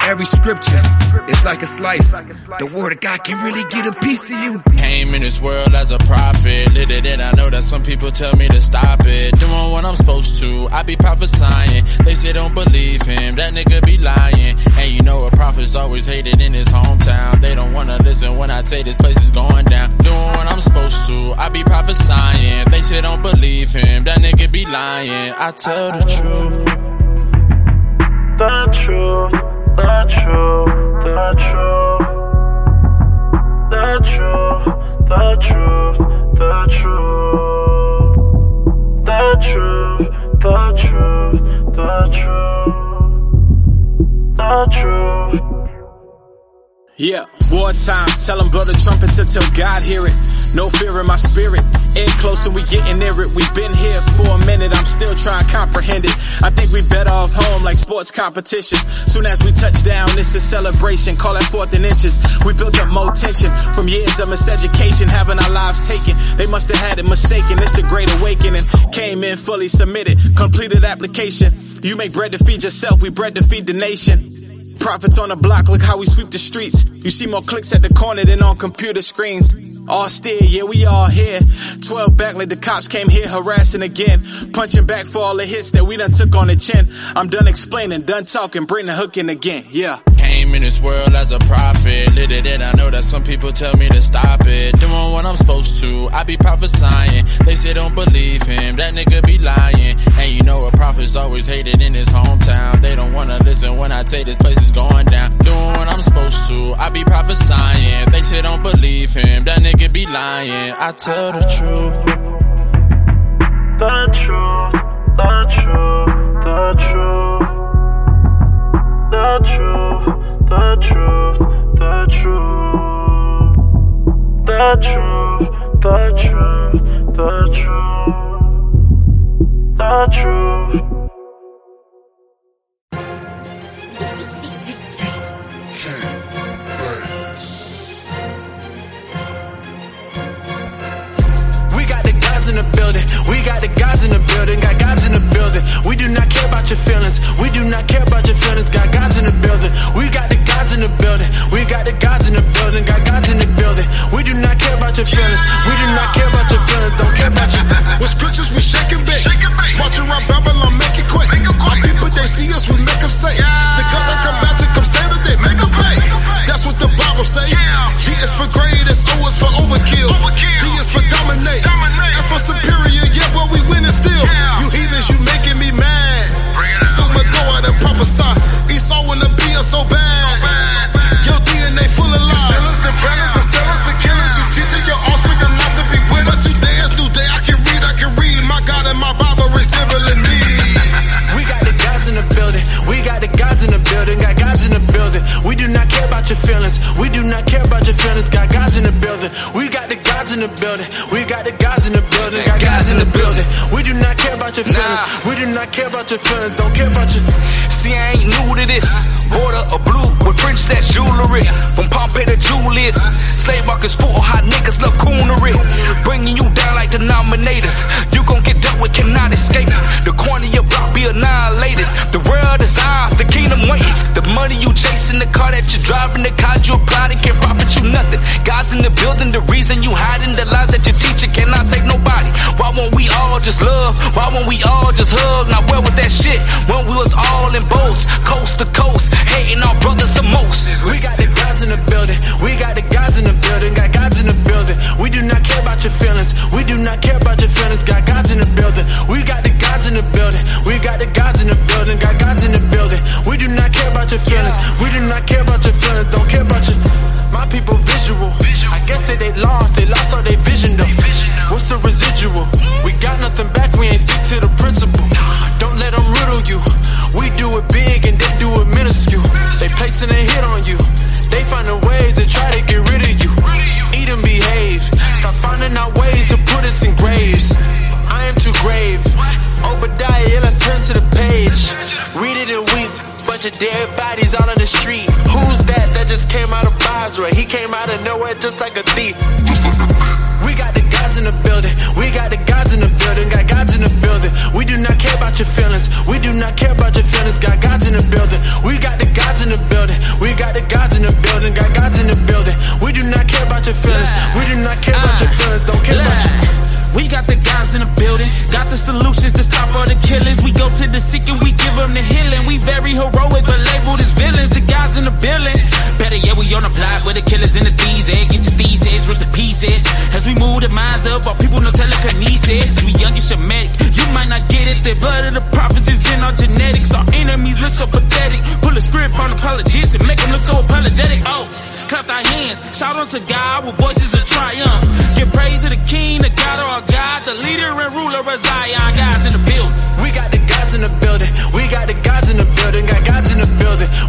Every scripture is like a slice. The word of God can really get a piece of you. Came in this world as a prophet. Little did I know that some people tell me to stop it. Doing what I'm supposed to. I be prophesying. They say don't believe him. That nigga be lying. And you know a prophet's always hated in his hometown. They don't wanna listen when I say this place is going down. Doing what I'm supposed to. I be prophesying. They say don't believe him. That nigga be lying. I tell the truth. The truth, the truth, the truth, the truth, the truth, the truth, the truth, the truth, the truth, the truth. Yeah, wartime. Tell them blow the trumpet till God hear it. No fear in my spirit. In close and we getting near it. We've been here for a minute. I'm still trying to comprehend it. I think we better off home like sports competition. Soon as we touch down, it's a celebration. Call that fourth and inches. We built up more tension from years of miseducation, having our lives taken. They must have had it mistaken. It's the great awakening. Came in fully submitted, completed application. You make bread to feed yourself. We bread to feed the nation. Profits on the block, look how we sweep the streets. You see more clicks at the corner than on computer screens. All still, yeah, we all here. 12 back like the cops came here harassing again. Punching back for all the hits that we done took on the chin. I'm done explaining, done talking, bring the hook in again, yeah. Came in this world as a prophet. Lit it and I know that some people tell me to stop it. Doing what I'm supposed to, I be prophesying. They say don't believe him, that nigga be lying. And you know a prophet's always hated in his hometown. They don't wanna listen when I say this place is going down. Doing what I'm supposed to, I be prophesying. They say don't believe him, that nigga be lying. I tell the truth. The truth, the truth, the truth, the truth, the truth, the truth, the truth, the truth, the truth, the truth. We got the guys in the building. Got guys in the building. We do not care about your feelings. We do not care about your feelings. Got guys in the building. We got the guys in the building. We got the guys in the building. Got guys in the building. We do not care about your feelings. We do not care about your feelings. Don't care about you. (laughs) With scriptures we shake and bake. March around Babylon, make it quick. Our people, they see us, we make them say. The gods I come back to come they make them pay. That's what the Bible say. G is for greatest, O is for overkill. D is for dominate. We winning Not care about your feelings. Don't care about your. See, I ain't new to this. Border of blue with French that jewelry. From Pompeii to Julius. Slave markets full, of hot niggas love coonery. Bringing you down like denominators. You gon' get dealt with, cannot escape. The corner your block be annihilated. The world is ours, the kingdom waiting. The money you chasing, the car that you're driving, the cars you applauding can't profit you nothing. God's in the building, the reason you hiding the lies that you're Why won't we all just love? Why won't we all just hug? Now where was that shit when we was all in boats, coast to them the healing. We very heroic, but labeled as villains. The guys in the building. Better yet, we on the block with the killers and the thieves. Get your thesis, rip the pieces. As we move the minds of our people, no telekinesis. We young and Shemitic. You might not get it, the blood of the prophets is in our genetics. Our enemies look so pathetic. Pull a script on apologists and make them look so apologetic. Oh, clap our hands, shout unto God with voices of triumph. Give praise to the King, the God of our God, the leader and ruler of Zion. Guys in the building. We got the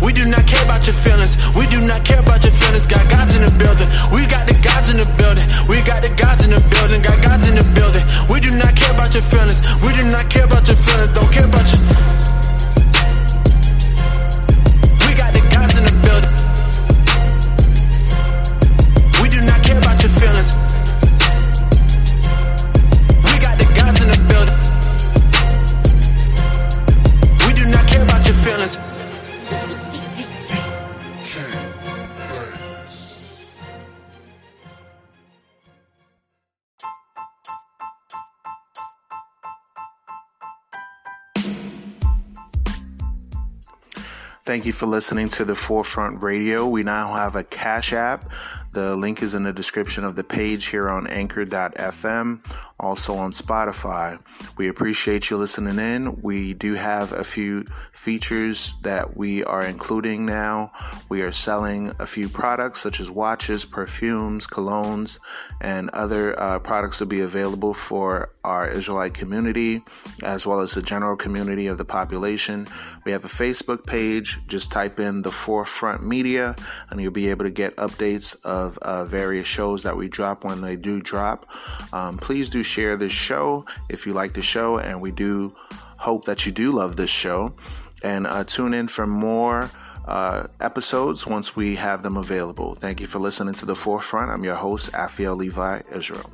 We do not care about your feelings. We do not care about your feelings. Got gods in the building. We got the gods in the building. We got the gods in the building. Got gods in the building. We do not care about your feelings. We do not care about your feelings. Don't Thank you for listening to the Forefront Radio. We now have a Cash App. The link is in the description of the page here on anchor.fm, also on Spotify. We appreciate you listening in. We do have a few features that we are including now. We are selling a few products such as watches, perfumes, colognes, and other uh, products will be available for our Israelite community as well as the general community of the population. We have a Facebook page. Just type in the Forefront Media and you'll be able to get updates of uh, various shows that we drop when they do drop. Um, please do share this show if you like the show, and we do hope that you do love this show. And uh, tune in for more uh, episodes once we have them available. Thank you for listening to The Forefront. I'm your host, Afiel Levi Israel.